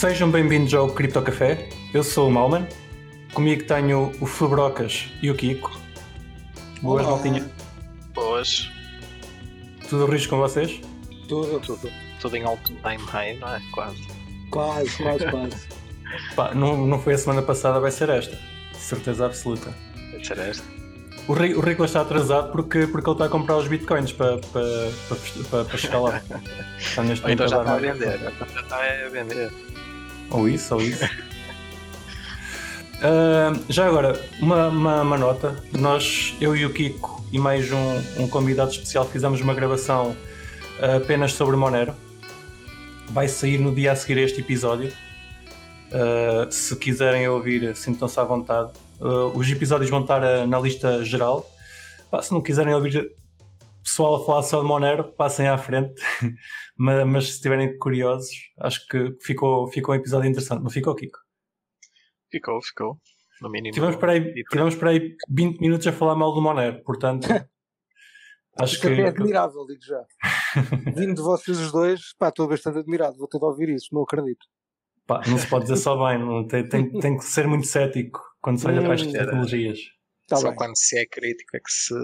Sejam bem-vindos ao Cripto Café. Eu sou o Malman. Comigo tenho o Fabrocas e o Kiko. Boas, Olá. Maltinha. Boas. Tudo rijo com vocês? Tudo, Tudo, tudo em all time high, não é? Quase. quase, quase, quase. Pá, não, não foi a semana passada, vai ser esta. Certeza absoluta. Vai ser esta. O, Ri- o Rico está atrasado porque, porque ele está a comprar os bitcoins para, para, para, para, para chegar lá. Está neste então momento já a está a vender. Então já está a vender. Ou isso, ou isso. Ah, já agora, uma, uma, uma nota. Nós, eu e o Kiko e mais um, um convidado especial, fizemos uma gravação ah, apenas sobre Monero. Vai sair no dia a seguir a este episódio. Ah, se quiserem ouvir, sintam-se à vontade. Os episódios vão estar na lista geral. Pá, se não quiserem ouvir pessoal a falar só de Monero, passem à frente. mas, mas se estiverem curiosos, acho que ficou, ficou um episódio interessante. Não ficou, Kiko? Ficou, ficou. No mínimo. Tivemos para, aí, tivemos para aí 20 minutos a falar mal do Monero, portanto. acho até é que. admirável, digo já. Vindo de vocês os dois, pá, estou bastante admirado. Vou ter de ouvir isso, não acredito. Pá, não se pode dizer só bem, não, tem, tem, tem que ser muito cético quando se olha para estas Hum, tecnologias. Tá Só bem. quando se é crítico é que se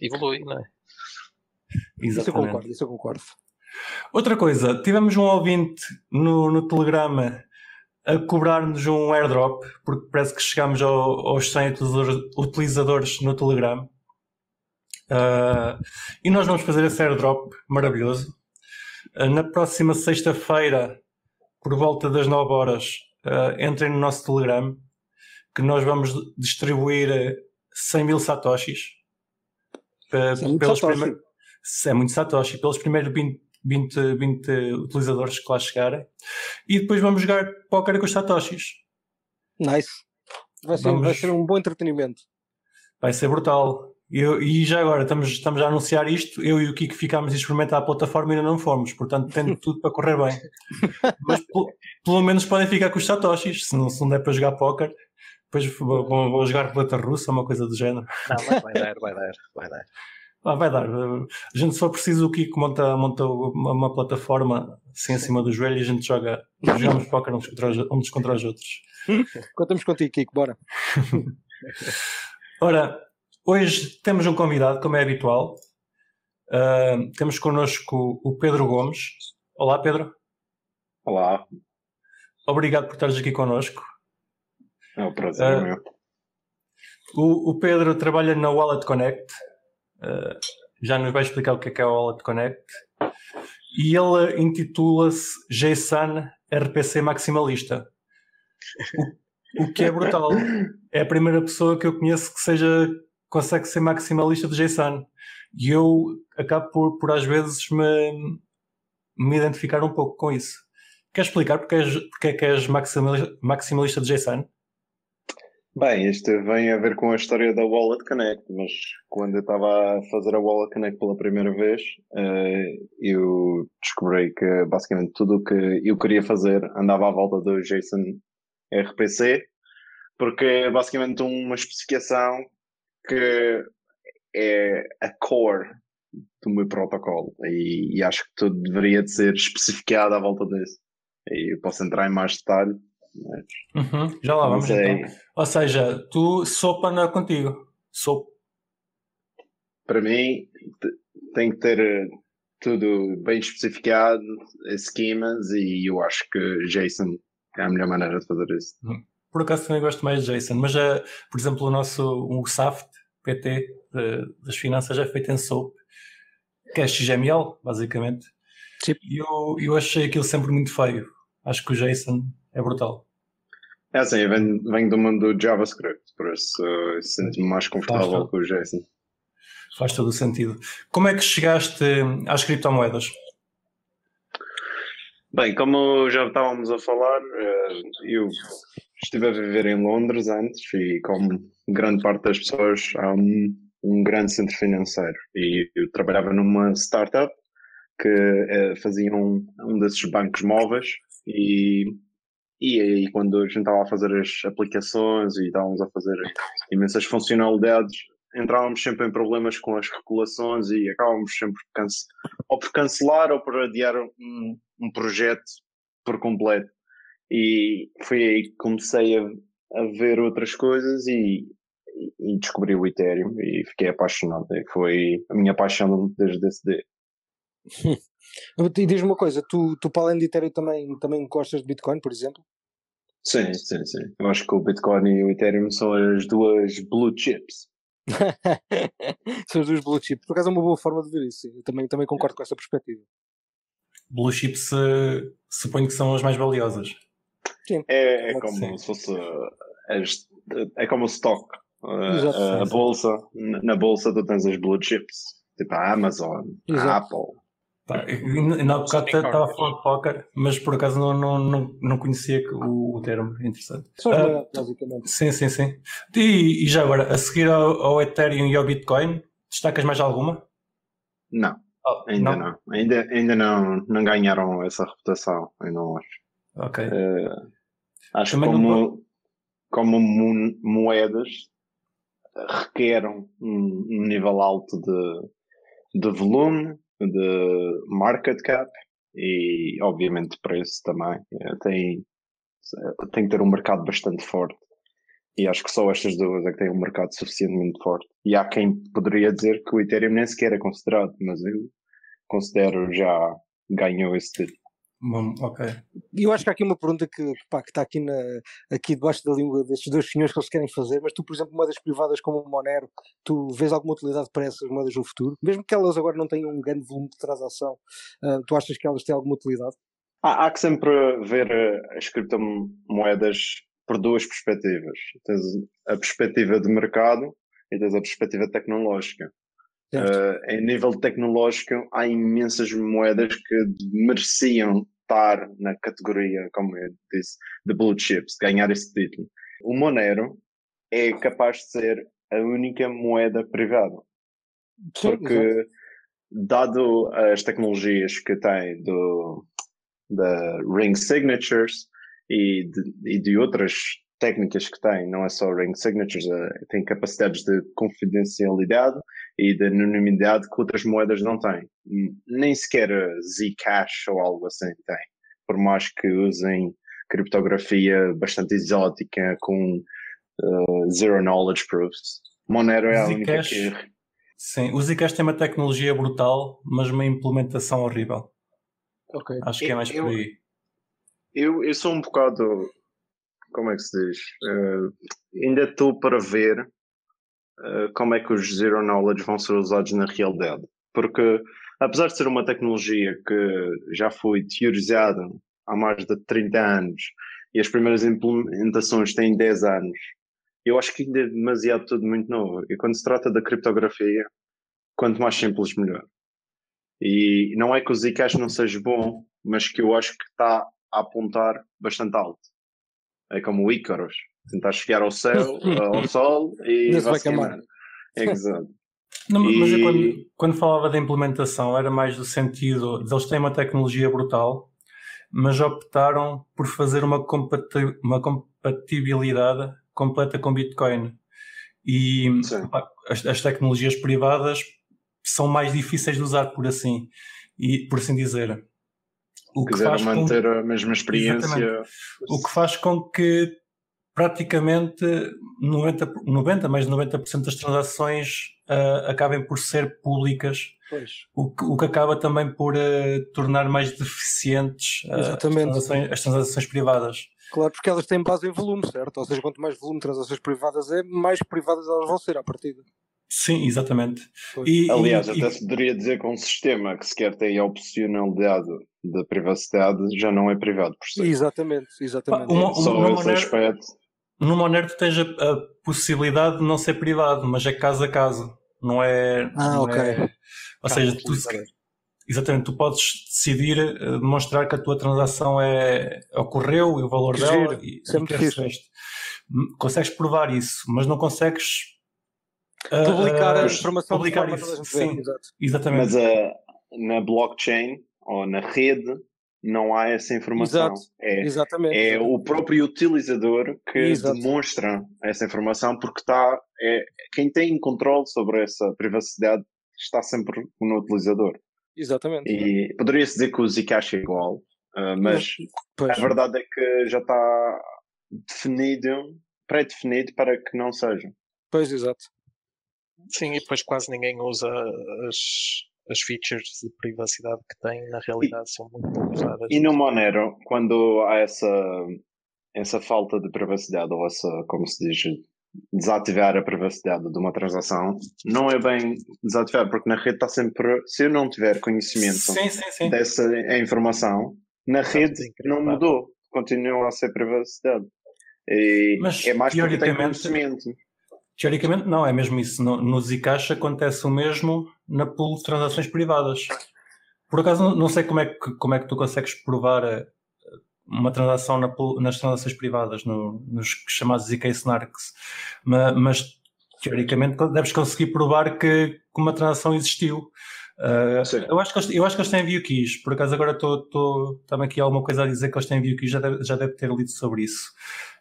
evolui, não é? Isso eu Exatamente. concordo, isso eu concordo. Outra coisa, tivemos um ouvinte no, no Telegrama a cobrar-nos um airdrop, porque parece que chegámos ao- aos 100 utilizadores, no Telegram. Ah, e nós vamos fazer esse airdrop maravilhoso. Ah, na próxima sexta-feira, por volta das 9 horas, ah, entrem no nosso Telegram, que nós vamos distribuir eh, 100 mil satoshis. Isso é pelos satoshi. primeiros- é muito Satoshi, pelos primeiros 20, 20, 20 utilizadores que lá chegarem. E depois vamos jogar póquer com os Satoshis. Nice. Vai ser, Vamos- vai ser um bom entretenimento. Vai ser brutal. E eu- e já agora, estamos, estamos a anunciar isto. Eu e o Kiko ficámos a experimentar a plataforma e ainda não fomos. Portanto, tem tudo para correr bem. Mas pelo, pelo menos podem ficar com os Satoshis. Se não, se não der para jogar póquer, depois vou jogar roleta russa, uma coisa do género. Não, vai dar, vai dar, vai dar. Ah, vai dar. A gente só precisa o Kiko monta, monta uma, uma plataforma assim acima do joelho e a gente joga, jogamos póquer uns contra, os, uns contra os outros. Contamos contigo, Kiko, bora. Ora, hoje temos um convidado, como é habitual. Ah, temos connosco o Pedro Gomes. Olá, Pedro. Olá, Obrigado por estares aqui connosco. é um prazer Ah. meu. O, o Pedro trabalha na Wallet Connect. Uh, já nos vai explicar o que é que é a Wallet Connect. E ele intitula-se JSON RPC Maximalista. O, o que é brutal. É a primeira pessoa que eu conheço que seja consegue ser maximalista de JSON. E eu acabo por, por às vezes me, me identificar um pouco com isso. Queres explicar porque, porque é que és maximalista, maximalista de JSON? Bem, isto vem a ver com a história da Wallet Connect, mas quando eu estava a fazer a Wallet Connect pela primeira vez, eh, eu descobri que basicamente tudo o que eu queria fazer andava à volta do JSON RPC, porque é basicamente uma especificação que é a core do meu protocolo e, e acho que tudo deveria de ser especificado à volta disso. E eu posso entrar em mais detalhe, Uhum, já lá vamos então. Ou seja, tu sopa não é contigo. Sopa. para mim te- tem que ter eh, tudo bem especificado, esquemas, e eu acho que JSON é a melhor maneira de fazer isso. Por acaso também gosto mais de JSON, mas eh, por exemplo o nosso o SAFT PT eh, das finanças é feito em SOAP, que é XML, basicamente. Sim. E eu, eu achei aquilo sempre muito feio. Acho que o JSON é brutal. É assim, eu venho, venho do mundo do JavaScript, por isso eh, sinto-me mais confortável com o JSON. Faz todo o sentido. Como é que chegaste às criptomoedas? Bem, como já estávamos a falar, eh, eu estive a viver em Londres antes e como grande parte das pessoas há um, um grande centro financeiro e eu trabalhava numa startup que eh, fazia um, um desses bancos móveis e, e aí quando a gente estava a fazer as aplicações e estávamos a fazer imensas funcionalidades entrávamos sempre em problemas com as regulações e acabávamos sempre cance- ou por cancelar ou por adiar um, um projeto por completo. E foi aí que comecei a, a ver outras coisas e, e descobri o Ethereum e fiquei apaixonado. E foi a minha paixão desde esse dia. E diz-me uma coisa, tu, tu para além de Ethereum também, também gostas de Bitcoin, por exemplo? Sim, sim, sim. Eu acho que o Bitcoin e o Ethereum são as duas blue chips. São as duas blue chips. Por acaso é uma boa forma de ver isso. Eu também, também concordo com essa perspectiva. Blue chips suponho que são as mais valiosas. Sim. É, é como ser. se fosse as- é como o stock. A- Exato, a, a sim. bolsa, na bolsa tu tens as blue chips, tipo a Amazon, a Exato. Apple. Eu- na bocado São estava a falar de póquer, mas por acaso não, não, não, não conhecia o, o termo. Interessante. Ah, maiores, basicamente. Sim, sim, sim. E, e já agora, a seguir ao, ao Ethereum e ao Bitcoin, destacas mais alguma? Não, Oh, ainda não. Ainda, ainda não, não ganharam essa reputação, eu não acho. Ok. Eh, acho que Também não como, como mo- moedas requerem um, um nível alto de, de volume, de market cap e obviamente preço também. Eh, Tem, tem que ter um mercado bastante forte. E acho que só estas duas é que têm um mercado suficientemente forte. E há quem poderia dizer que o Ethereum nem sequer é considerado, mas eu considero já ganhou esse título. Bom, ok. E eu acho que há aqui uma pergunta que, que, pá, que está aqui, na, aqui debaixo da língua destes dois senhores que eles querem fazer, mas tu, por exemplo, moedas privadas como o Monero, tu vês alguma utilidade para essas moedas no futuro? Mesmo que elas agora não tenham um grande volume de transação, ah, tu achas que elas têm alguma utilidade? Há, há que sempre ver eh, as criptomoedas por duas perspectivas. Tens a perspectiva de mercado e tens a perspectiva tecnológica. Eh, em nível tecnológico, há imensas moedas que mereciam estar na categoria, como eu disse, de blue chips, ganhar esse título. O Monero é capaz de ser a única moeda privada exato. porque dado as tecnologias que tem do da ring signatures e de, e de outras técnicas que tem, não é só ring signatures, eh, tem capacidades de confidencialidade e de anonimidade que outras moedas não têm. Nem sequer Zcash ou algo assim tem, por mais que usem criptografia bastante exótica com eh, zero knowledge proofs. Monero é a única Zcash? que Sim, o Zcash tem uma tecnologia brutal, mas uma implementação horrível. Ok. Acho que é mais Eu- por aí. Eu, eu sou um bocado. Como é que se diz? Eh, ainda estou para ver como é que os Zero Knowledge vão ser usados na realidade. Porque, apesar de ser uma tecnologia que já foi teorizada há mais de 30 anos e as primeiras implementações têm 10 anos, eu acho que ainda é demasiado tudo muito novo. E quando se trata da criptografia, quanto mais simples, melhor. E não é que o Zcash não seja bom, mas que eu acho que está a apontar bastante alto. É como o Ícaros. Tentar chegar ao céu, ao sol e vai vai-se queimar. queimar. Exato. Não, mas eu E- quando, quando falava da implementação era mais do sentido de eles têm uma tecnologia brutal, mas optaram por fazer uma, compati- uma compatibilidade completa com Bitcoin. E pá, as, as tecnologias privadas são mais difíceis de usar por assim, e, por assim dizer. O que, faz com, manter a mesma experiência. o que faz com que praticamente 90, 90 mais de 90% das transações ah, acabem por ser públicas Pois. o que, o que acaba também por eh, tornar mais deficientes eh, as, Exatamente. transações, as transações privadas. Claro, porque elas têm base em volume, certo? Ou seja, quanto mais volume de transações privadas é, mais privadas elas vão ser à partida. Sim, exatamente. E, Aliás, e- até se poderia dizer que um sistema que sequer tem a opcionalidade da privacidade já não é privado por si. Exatamente, exatamente. Pá, uma- Só no esse Monero- aspecto. No Monero tu tens a, a possibilidade de não ser privado, mas é caso a caso. Não é. Ah, não ok. é- ou seja, tu, exatamente, tu podes decidir eh, demonstrar que a tua transação é, ocorreu e o valor Que dela giro. e, Isso é e que recebeste. Consegues provar isso, mas não consegues ah, Publicar a ah, informação publicar isso. Sim, exatamente. Mas eh, na blockchain ou na rede não há essa informação. Exato. É, Exatamente. é exatamente. o próprio utilizador que Exato. demonstra essa informação porque está é, quem tem controle sobre essa privacidade está sempre no utilizador. Exatamente. E poderia-se dizer que o Zcash é igual. Uh, mas Pois. a verdade é que já está definido, pré-definido para que não seja. Pois, exato. Sim, e depois quase ninguém usa as, as features de privacidade que tem, na realidade são muito pouco usadas. E no Monero, quando há essa, essa falta de privacidade, ou essa, como se diz, desativar a privacidade de uma transação, não é bem desativar, porque na rede está sempre, se eu não tiver conhecimento Sim, sim, sim. dessa informação, na rede não mudou, continua a ser privacidade. E Mas, é mais porque tem teoricamente- conhecimento. Teoricamente não, é mesmo isso. No, no Zcash acontece o mesmo na pool de transações privadas. Por acaso não, sei como é, que, como é que tu consegues provar eh, uma transação na pool- nas transações privadas, no- nos chamados ZK Snarks, Ma- mas, teoricamente deves conseguir provar que, uma transação existiu. Uh, eu, acho que eles, eu acho que eles têm view keys, por acaso agora estou também aqui alguma coisa a dizer que eles têm view keys, já deve, já deve ter lido sobre isso.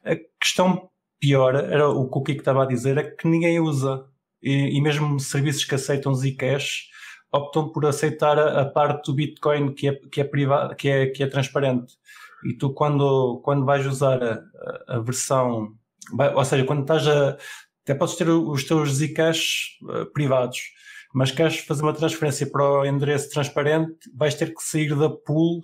A questão pior era o que o Kiko estava a dizer, é que ninguém usa. E, e mesmo serviços que aceitam Zcash optam por aceitar a, a parte do Bitcoin que é, que é privada, que é, que é transparente. E tu quando, quando vais usar a, a- versão, ou seja, quando estás a, até podes ter os teus Zcash eh, privados, mas queres fazer uma transferência para o endereço transparente, vais ter que sair da pool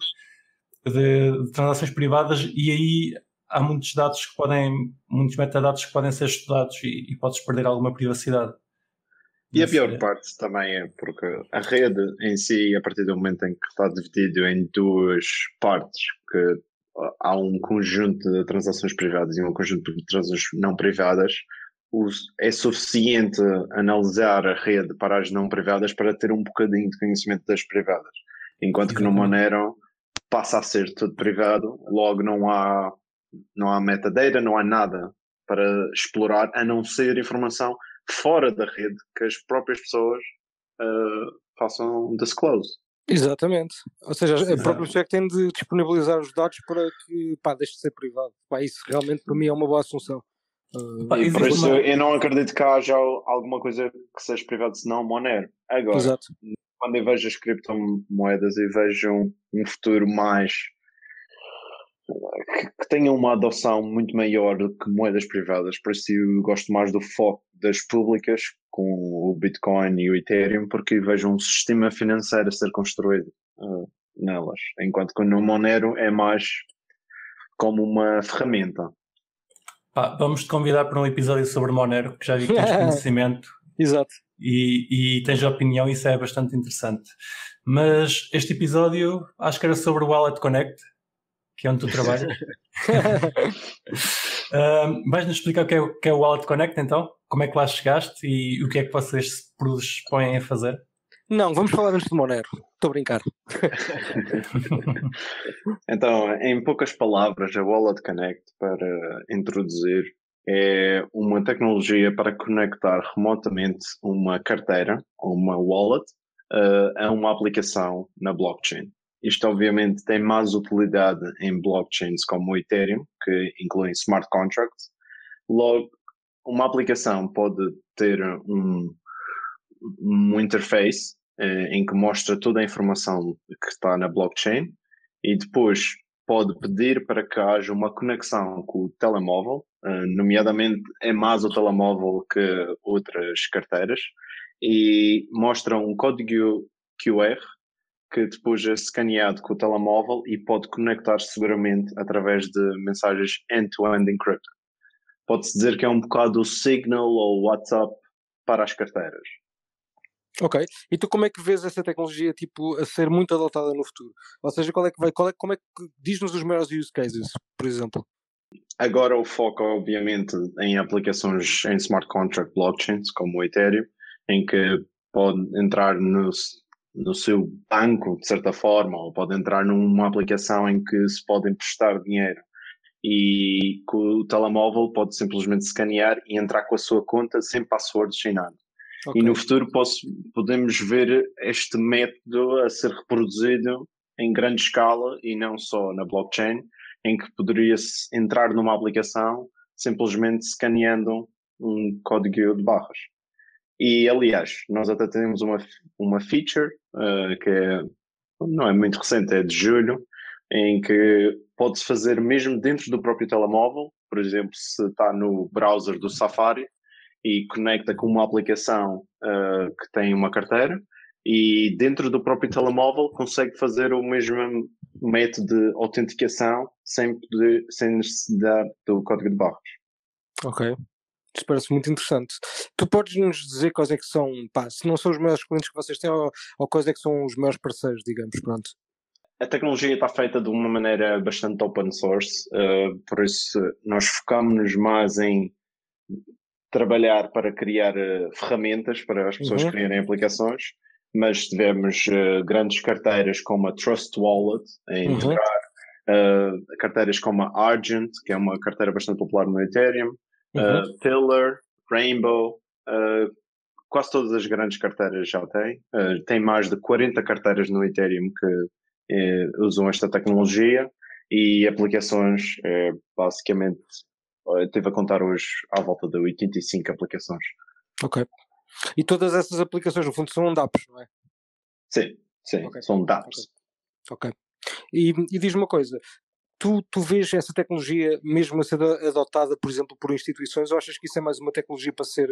de, de transações privadas e aí há muitos dados que podem, muitos metadados que podem ser estudados e, e podes perder alguma privacidade. E a pior eh, parte também é porque a rede em si, a partir do momento em que está dividido em duas partes, que há um conjunto de transações privadas e um conjunto de transações não privadas, é suficiente analisar a rede para as não privadas para ter um bocadinho de conhecimento das privadas. Enquanto que no Exatamente. Monero passa a ser tudo privado, logo não há, não há metadata, não há nada para explorar, a não ser informação fora da rede que as próprias pessoas ah, façam disclose. Exatamente. Ou seja, a própria pessoa é que tem de disponibilizar os dados para que pá, deixe de ser privado. Pá, isso realmente para mim é uma boa assunção. Uh, Pá, E por isso uma- eu não acredito que haja alguma coisa que seja privado senão Monero. Agora, exato. quando eu vejo as criptomoedas e vejo um, um futuro mais que, que tenha uma adoção muito maior do que moedas privadas, por isso eu gosto mais do foco das públicas com o Bitcoin e o Ethereum, porque vejo um sistema financeiro a ser construído ah, nelas, enquanto que no Monero é mais como uma ferramenta. Pá, vamos te convidar para um episódio sobre Monero, que já vi que tens conhecimento Exato. e, e tens opinião, isso é bastante interessante. Mas este episódio acho que era sobre o Wallet Connect, que é onde tu trabalhas. Ahm, Vais-nos explicar o que, é, o que é o Wallet Connect então? Como é que lá chegaste e o que é que vocês se predispõem a fazer? Não, vamos falar antes de Monero. Estou a brincar. Então, em poucas palavras, a Wallet Connect, para introduzir, é uma tecnologia para conectar remotamente uma carteira ou uma wallet eh, a uma aplicação na blockchain. Isto, obviamente, tem mais utilidade em blockchains como o Ethereum, que incluem smart contracts. Logo, uma aplicação pode ter um, um interface eh, em que mostra toda a informação que está na blockchain e depois pode pedir para que haja uma conexão com o telemóvel, eh, nomeadamente é mais o telemóvel que outras carteiras, e mostra um código QR que depois é escaneado com o telemóvel e pode conectar seguramente através de mensagens end-to-end encrypted. Pode-se dizer que é um bocado o Signal ou WhatsApp para as carteiras. Ok. E tu como é que vês essa tecnologia tipo, a ser muito adotada no futuro? Ou seja, qual é que vai, qual é, como é que diz-nos os maiores use cases, por exemplo? Agora o foco, obviamente, em aplicações em smart contract blockchains, como o Ethereum, em que pode entrar no, no seu banco, de certa forma, ou pode entrar numa aplicação em que se pode emprestar dinheiro. E com o telemóvel pode simplesmente escanear e entrar com a sua conta sem password, sem nada. Ok. E no futuro posso, podemos ver este método a ser reproduzido em grande escala e não só na blockchain, em que poderia-se entrar numa aplicação simplesmente escaneando um código de barras. E aliás, nós até temos uma, uma feature uh, que é, não é muito recente, é de julho, em que pode-se fazer mesmo dentro do próprio telemóvel, por exemplo, se está no browser do Safari e conecta com uma aplicação uh, que tem uma carteira e dentro do próprio telemóvel consegue fazer o mesmo método de autenticação sem, poder, sem necessidade do código de barras. Ok. Isso parece muito interessante. Tu podes nos dizer quais é que são, pá, se não são os maiores clientes que vocês têm, ou, ou quais é que são os maiores parceiros, digamos, pronto. A tecnologia está feita de uma maneira bastante open source, uh, por isso nós focamos-nos mais em trabalhar para criar uh, ferramentas para as pessoas uhum. criarem aplicações, mas tivemos uh, grandes carteiras como a Trust Wallet, em uhum. integrar carteiras como a Argent, que é uma carteira bastante popular no Ethereum, uhum. uh, Pillar, Rainbow, uh, quase todas as grandes carteiras já têm. Uh, tem mais de 40 carteiras no Ethereum que eh, usam esta tecnologia e aplicações, eh, basicamente, estive a contar hoje à volta de 85 aplicações. Ok. E todas essas aplicações, no fundo, são dApps, não é? Sim, sim, okay. são dApps. Ok. E, e diz-me uma coisa, Tu, tu vês essa tecnologia mesmo a ser adotada, por exemplo, por instituições, ou achas que isso é mais uma tecnologia para ser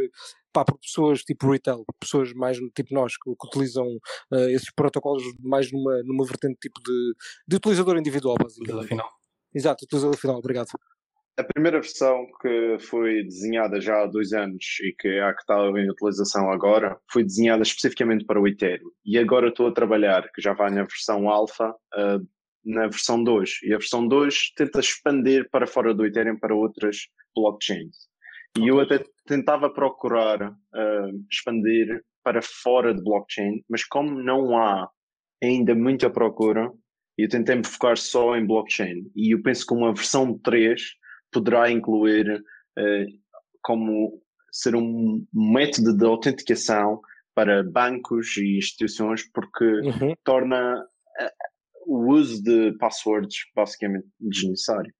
pá, por pessoas tipo retail, pessoas mais tipo nós, que, que utilizam uh, esses protocolos mais numa, numa vertente tipo de, de utilizador individual, basicamente? final. Exato, utilizador final, obrigado. A primeira versão que foi desenhada já há dois anos e que é a que está em utilização agora, foi desenhada especificamente para o Ethereum. E agora estou a trabalhar, que já vai na versão alfa, uh, na versão 2. E a versão 2 tenta expandir para fora do Ethereum para outras blockchains. E eu até tentava procurar uh, expandir para fora de blockchain, mas como não há ainda muita procura, eu tentei me focar só em blockchain. E eu penso que uma versão 3 poderá incluir uh, como ser um método de autenticação para bancos e instituições, porque uhum. torna o uso de passwords basicamente desnecessário.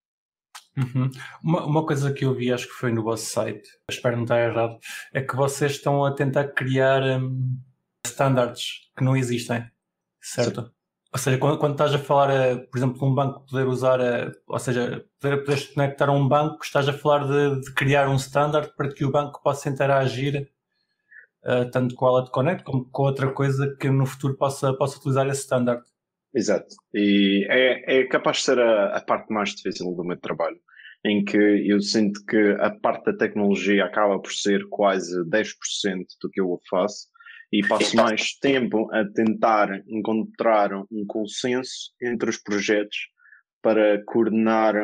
Uhum. Uma, uma, coisa que eu vi, acho que foi no vosso site, espero não estar errado, é que vocês estão a tentar criar um, standards que não existem, certo? Sim. Ou seja, quando, quando, estás a falar, uh, por exemplo, de um banco poder usar, uh, ou seja, poder, poder conectar a um banco, estás a falar de, de, criar um standard para que o banco possa interagir uh, tanto com a Wallet Connect como com outra coisa que no futuro possa, possa utilizar esse standard. Exato. E é, é capaz de ser a, a parte mais difícil do meu trabalho, em que eu sinto que a parte da tecnologia acaba por ser quase 10% do que eu faço e passo mais tempo a tentar encontrar um consenso entre os projetos para coordenar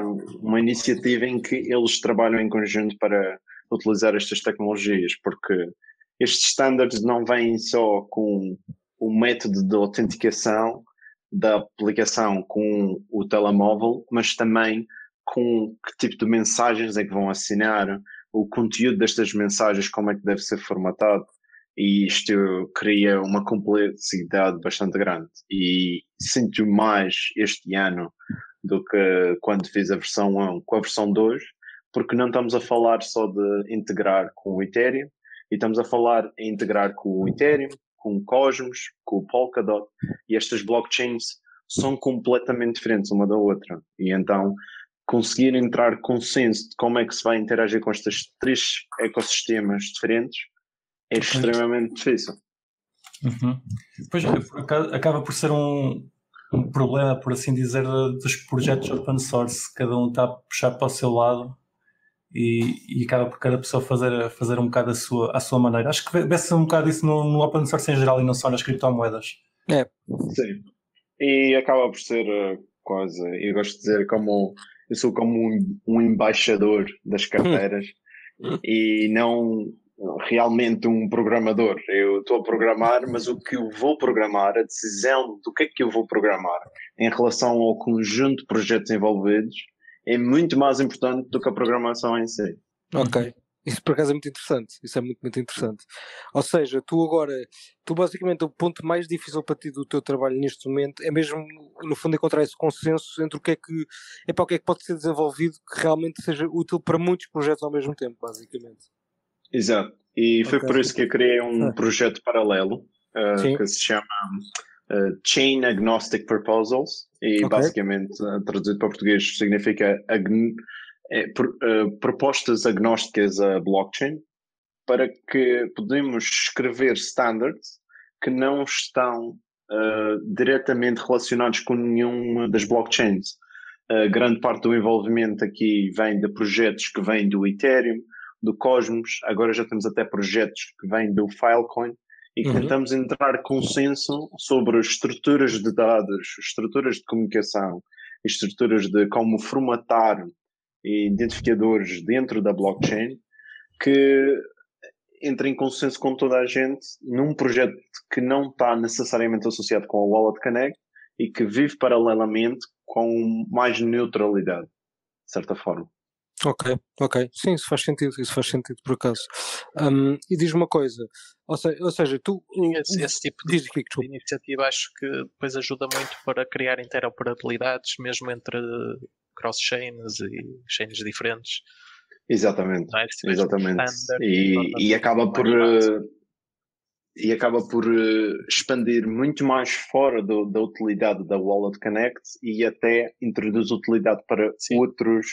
uma iniciativa em que eles trabalham em conjunto para utilizar estas tecnologias, porque estes standards não vêm só com o método de autenticação da aplicação com o telemóvel, mas também com que tipo de mensagens é que vão assinar, o conteúdo destas mensagens, como é que deve ser formatado. E isto cria uma complexidade bastante grande. E sinto mais este ano do que quando fiz a versão 1 com a versão 2, porque não estamos a falar só de integrar com o Ethereum, e estamos a falar em integrar com o Ethereum, com o Cosmos, com o Polkadot, e estas blockchains são completamente diferentes uma da outra. E então conseguir entrar consenso de como é que se vai interagir com estes três ecossistemas diferentes é extremamente difícil. Uhum. Pois acaba por ser um, um problema, por assim dizer, dos projetos open source. Cada um está a puxar para o seu lado e, e acaba por cada pessoa fazer, fazer um bocado a sua, a sua maneira. Acho que vê-se um bocado isso no, no, open source em geral e não só nas criptomoedas. É. Sim. E acaba por ser uh, quase, eu gosto de dizer como eu sou como um, um embaixador das carteiras e não realmente um programador. Eu estou a programar, mas o que eu vou programar, a decisão do que é que eu vou programar em relação ao conjunto de projetos envolvidos é muito mais importante do que a programação em si. Ok. Isso por acaso é muito interessante. Isso é muito, muito interessante. Ou seja, tu agora, tu basicamente o ponto mais difícil para ti do teu trabalho neste momento é mesmo, no fundo, encontrar esse consenso entre o que é que é para o que é que pode ser desenvolvido que realmente seja útil para muitos projetos ao mesmo tempo, basicamente. Exato. E foi okay. por isso que eu criei um ah. projeto paralelo uh, que se chama uh, Chain Agnostic Proposals, e okay. basicamente, uh, traduzido para português, significa é, uh, propostas agnósticas a blockchain, para que podemos escrever standards que não estão diretamente relacionados com nenhuma das blockchains. grande parte do envolvimento aqui vem de projetos que vêm do Ethereum, do Cosmos, agora já temos até projetos que vêm do Filecoin e uhum. tentamos entrar consenso sobre estruturas de dados, estruturas de comunicação, estruturas de como formatar identificadores dentro da blockchain que entrem em consenso com toda a gente num projeto que não está necessariamente associado com a Wallet Connect e que vive paralelamente com mais neutralidade, de certa forma. Ok, ok. Sim, isso faz sentido, isso faz sentido por acaso. Um, e diz uma coisa, ou seja, ou seja tu. Esse, esse tipo de, de, iniciativa acho que depois ajuda muito para criar interoperabilidades, mesmo entre cross-chains e chains diferentes. Exatamente, é? exatamente. E, e acaba por. e acaba por eh, expandir muito mais fora do, da utilidade da Wallet Connect e até introduz utilidade para Sim. outros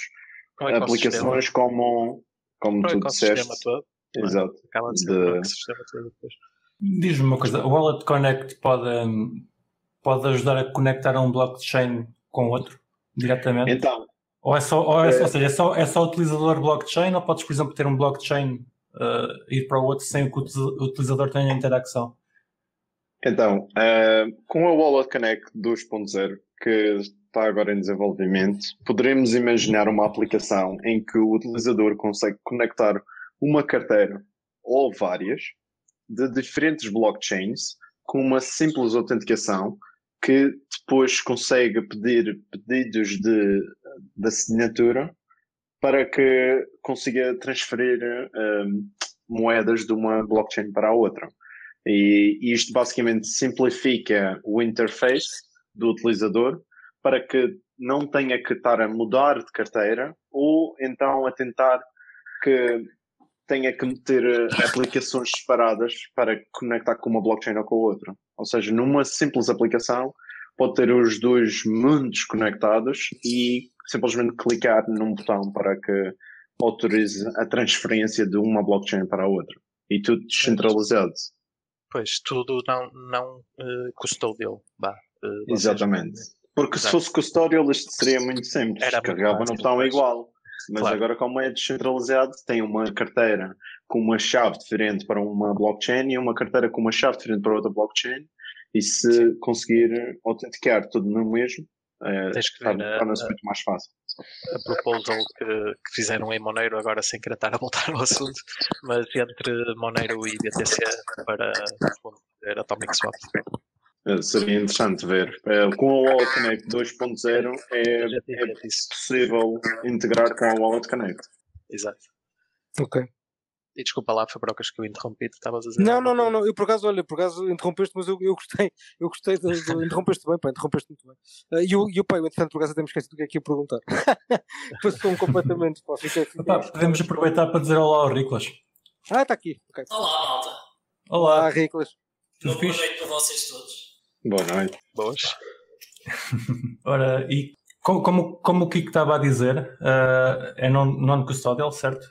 aplicações como, como tu disseste. Todo, é? Exato. Acaba de de... Diz-me uma coisa, o Wallet Connect pode, pode ajudar a conectar um blockchain com outro diretamente? Então. Ou, é só, ou, é, é, ou seja, é só, é só utilizador blockchain ou podes, por exemplo, ter um blockchain uh, ir para o outro sem que o utilizador tenha interação? Então, uh, com a Wallet Connect 2.0, que está agora em desenvolvimento, poderemos imaginar uma aplicação em que o utilizador consegue conectar uma carteira ou várias de diferentes blockchains com uma simples autenticação que depois consegue pedir pedidos de, de assinatura para que consiga transferir um, moedas de uma blockchain para a outra. E isto basicamente simplifica o interface do utilizador para que não tenha que estar a mudar de carteira ou então a tentar que tenha que meter eh, aplicações separadas para conectar com uma blockchain ou com a outra. Ou seja, numa simples aplicação pode ter os dois mundos conectados e simplesmente clicar num botão para que autorize a transferência de uma blockchain para a outra. E tudo descentralizado. Pois, tudo não, não uh, custódio. Bah, uh, Exatamente. Porque Exato. se fosse custódio, isto seria muito simples. Era Carregava no botão igual. Mas claro. agora, como é descentralizado, tem uma carteira com uma chave diferente para uma blockchain e uma carteira com uma chave diferente para outra blockchain. E se Sim. conseguir autenticar tudo no mesmo, é, torna-se muito mais fácil. A proposal que, que, fizeram em Monero, agora sem querer estar a voltar ao assunto, mas entre Monero e BTC para responder Atomic Swap. Eh, seria interessante ver. Uh, com a Wallet Connect 2.0 é, é possível integrar com a Wallet Connect. Exato. Ok. E desculpa lá, Fabrocas, que eu interrompi, tu estavas a dizer. Não, não, não, não, eu por acaso, olha, por acaso interrompeste, mas eu, eu gostei, eu gostei de, de interrompeste bem, pá, interrompeste muito bem. Uh, e, o, o pai, entretanto, por acaso até me esqueci do que é que ia perguntar. Passou-me completamente, pá, fiquei, fiquei, Opa, podemos aproveitar para dizer olá ao Riclas. Ah, está aqui. Okay. Olá, malta. Olá, olá Riclas. Tudo Boa noite para vocês todos. Boa noite. Boas. Ora, e como, como, como o Kiko estava a dizer, uh, é non-custodial, certo?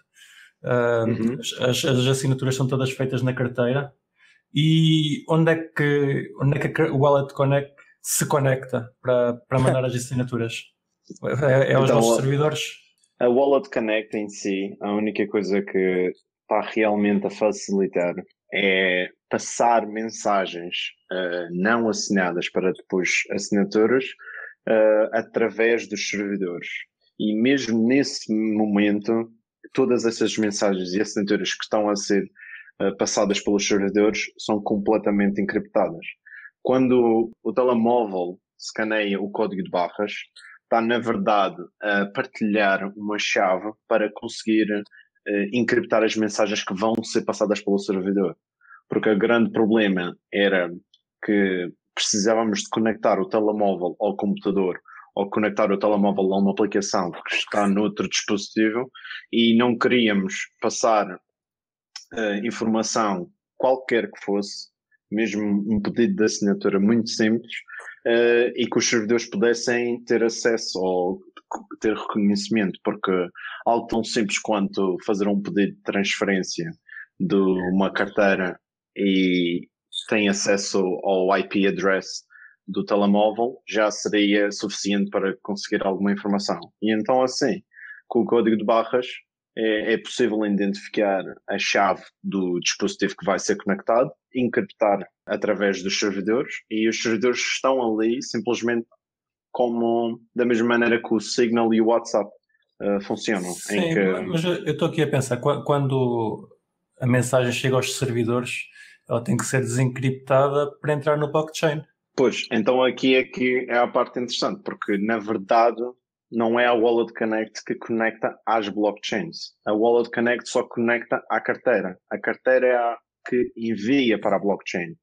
Uh, uhum. as, as, assinaturas são todas feitas na carteira. E onde é que, onde é que o Wallet Connect se conecta para, para mandar as assinaturas? É, é aos então, nossos servidores? A Wallet Connect em si, a única coisa que está realmente a facilitar é passar mensagens uh, não assinadas para depois assinaturas uh, através dos servidores. E mesmo nesse momento, todas essas mensagens e assinaturas que estão a ser uh, passadas pelos servidores são completamente encriptadas. Quando o telemóvel escaneia o código de barras, está na verdade a partilhar uma chave para conseguir encriptar as mensagens que vão ser passadas pelo servidor. Porque o grande problema era que precisávamos de conectar o telemóvel ao computador ou conectar o telemóvel a uma aplicação que está noutro dispositivo e não queríamos passar uh, informação qualquer que fosse mesmo um pedido de assinatura muito simples, uh, e que os servidores pudessem ter acesso ou ter reconhecimento, porque algo tão simples quanto fazer um pedido de transferência de uma carteira e tem acesso ao IP address do telemóvel já seria suficiente para conseguir alguma informação. E então assim, com o código de barras é, é possível identificar a chave do dispositivo que vai ser conectado, encriptar através dos servidores e os servidores estão ali simplesmente como da mesma maneira que o Signal e o WhatsApp uh, funcionam. Sim, que... mas eu estou aqui a pensar, quando a mensagem chega aos servidores, ela tem que ser desencriptada para entrar no blockchain. Pois, então aqui é que é a parte interessante, porque na verdade não é a Wallet Connect que conecta às blockchains. A Wallet Connect só conecta à carteira. A carteira é a que envia para a blockchain.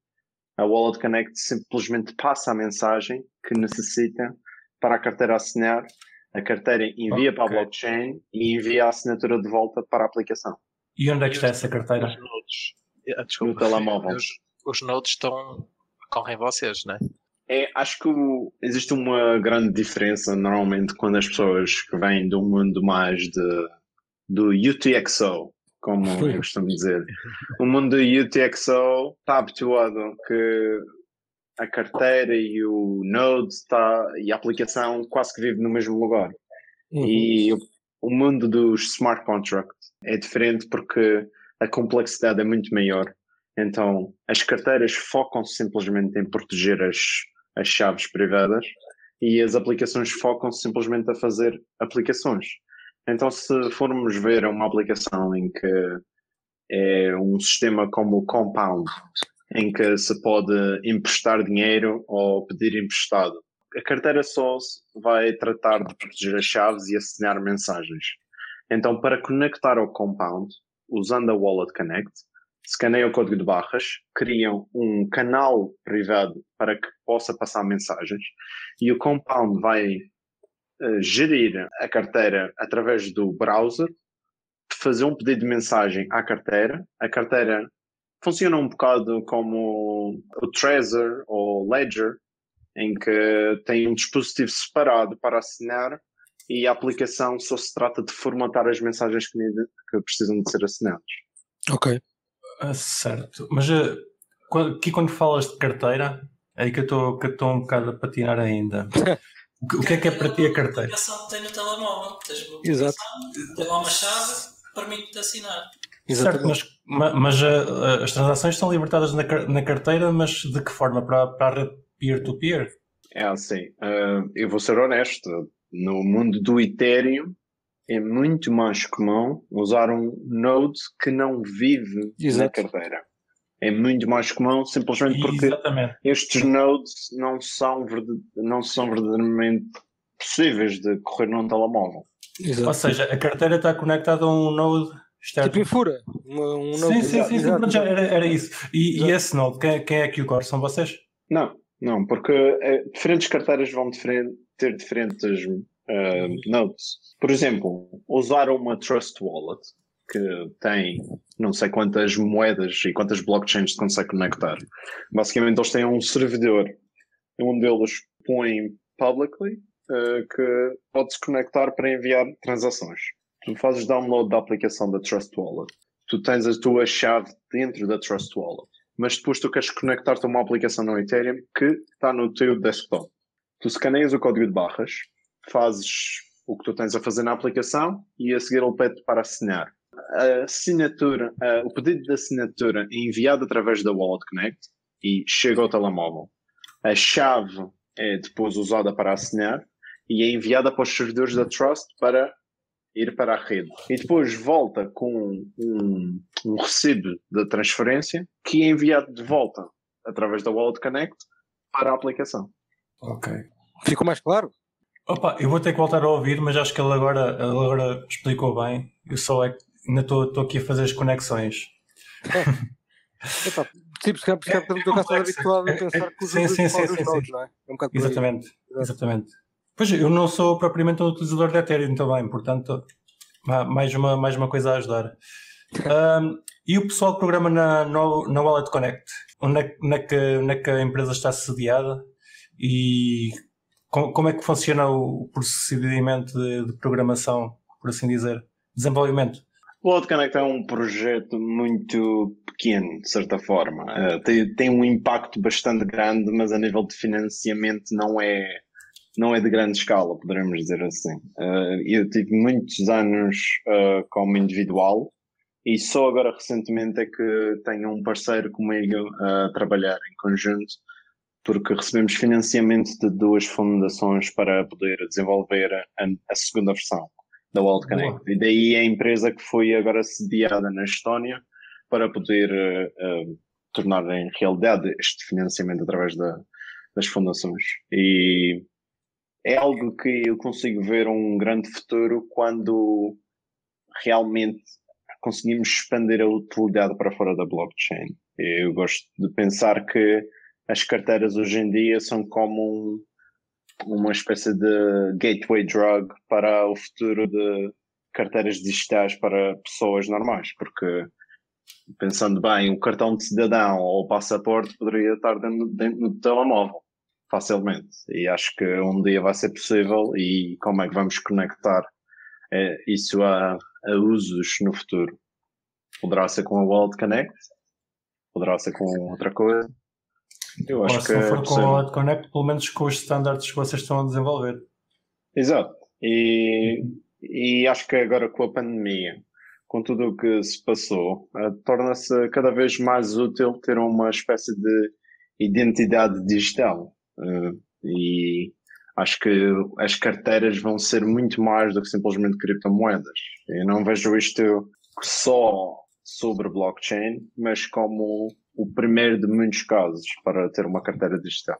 A Wallet Connect simplesmente passa a mensagem que necessita para a carteira assinar. A carteira envia okay. para a blockchain e envia a assinatura de volta para a aplicação. E onde é que está essa carteira? Os nodes. Ah, desculpa, no telemóvel. Os, os nodes estão. correm vocês, não é? É, acho que existe uma grande diferença normalmente quando as pessoas que vêm do mundo mais de, do UTXO, como eu costumo dizer. O mundo do UTXO está habituado que a carteira e o Node está, e a aplicação quase que vive no mesmo lugar. Uhum. E o, o mundo dos smart contracts é diferente porque a complexidade é muito maior. Então, as carteiras focam-se simplesmente em proteger as, as chaves privadas e as aplicações focam-se simplesmente a fazer aplicações. Então, se formos ver uma aplicação em que é um sistema como o Compound, em que se pode emprestar dinheiro ou pedir emprestado, a carteira só vai tratar de proteger as chaves e assinar mensagens. Então, para conectar ao Compound, usando a Wallet Connect, escaneiam o código de barras, criam um canal privado para que possa passar mensagens e o Compound vai uh, gerir a carteira através do browser, fazer um pedido de mensagem à carteira. A carteira funciona um bocado como o Trezor ou Ledger, em que tem um dispositivo separado para assinar e a aplicação só se trata de formatar as mensagens que, que precisam de ser assinadas. Ok. Ah, certo. Mas uh, aqui quando falas de carteira, é aí que eu estou um bocado a patinar ainda. o que é que é para ti a carteira? A aplicação que tem no telemóvel. Tens uma Exato. tem lá uma chave, permite-te assinar. Certo, mas, mas uh, as transações são libertadas na, na carteira, mas de que forma? Para, para a rede peer-to-peer? É assim, uh, eu vou ser honesto. No mundo do Ethereum, é muito mais comum usar um node que não vive Exato. na carteira. É muito mais comum simplesmente porque Exatamente. estes nodes não são, não são verdadeiramente possíveis de correr num telemóvel. Exato. Ou seja, a carteira está conectada a um node externo. Tipo em fura. Um, um sim, sim, sim, sim, já era, era isso. E, e, esse node, quem, quem é que o core? São vocês? Não, não, porque é, diferentes carteiras vão diferente, ter diferentes uh, nodes. Por exemplo, usar uma Trust Wallet que tem não sei quantas moedas e quantas blockchains se consegue conectar. Basicamente, eles têm um servidor onde eles põem publicly uh, que pode-se conectar para enviar transações. Tu fazes download da aplicação da Trust Wallet. Tu tens a tua chave dentro da Trust Wallet. Mas depois tu queres conectar-te a uma aplicação no Ethereum que está no teu desktop. Tu escaneias o código de barras, fazes o que tu tens a fazer na aplicação e a seguir ele pede para assinar. A assinatura, o pedido de assinatura é enviado através da Wallet Connect e chega ao telemóvel. A chave é depois usada para assinar e é enviada para os servidores da Trust para ir para a rede. E depois volta com um, um recibo da transferência que é enviado de volta através da Wallet Connect para a aplicação. Ok. Ficou mais claro? Opa, eu vou ter que voltar a ouvir, mas acho que ele agora, ele agora explicou bem. Eu só é, ainda estou aqui a fazer as conexões. É. Epa, sim, porque, porque é, é, é habituado a pensar que os sim, sim, sim, sim, sim. não é? é um exatamente, exatamente. Pois eu não sou propriamente um utilizador de Ethereum também, portanto, mais uma, mais uma coisa a ajudar. um, E o pessoal que programa na, no, na Wallet Connect? Onde é, onde, é que, onde é que a empresa está sediada? E como, como é que funciona o procedimento de, de programação, por assim dizer? Desenvolvimento? O Wallet Connect é um projeto muito pequeno, de certa forma. Uh, tem, tem um impacto bastante grande, mas a nível de financiamento não é, não é de grande escala, poderemos dizer assim. Uh, eu tive muitos anos uh, como individual e só agora recentemente é que tenho um parceiro comigo a trabalhar em conjunto, porque recebemos financiamento de duas fundações para poder desenvolver a, a segunda versão da World Connect. E daí a empresa que foi agora sediada na Estónia para poder uh, uh, tornar em realidade este financiamento através da, das fundações. E é algo que eu consigo ver um grande futuro quando realmente conseguimos expandir a utilidade para fora da blockchain. Eu gosto de pensar que as carteiras hoje em dia são como um, uma espécie de gateway drug para o futuro de carteiras digitais para pessoas normais, porque pensando bem, o cartão de cidadão ou o passaporte poderia estar dentro, dentro do telemóvel facilmente e acho que um dia vai ser possível e como é que vamos conectar é, isso a, a usos no futuro? Poderá ser com a World Connect? Poderá ser com outra coisa? Eu acho Ou que se não for é com a Wallet Connect, pelo menos com os standards que vocês estão a desenvolver. Exato. E, e acho que agora com a pandemia, com tudo o que se passou, uh, torna-se cada vez mais útil ter uma espécie de identidade digital. Uh, e acho que as carteiras vão ser muito mais do que simplesmente criptomoedas. Eu não vejo isto só sobre blockchain, mas como o primeiro de muitos casos para ter uma carteira digital.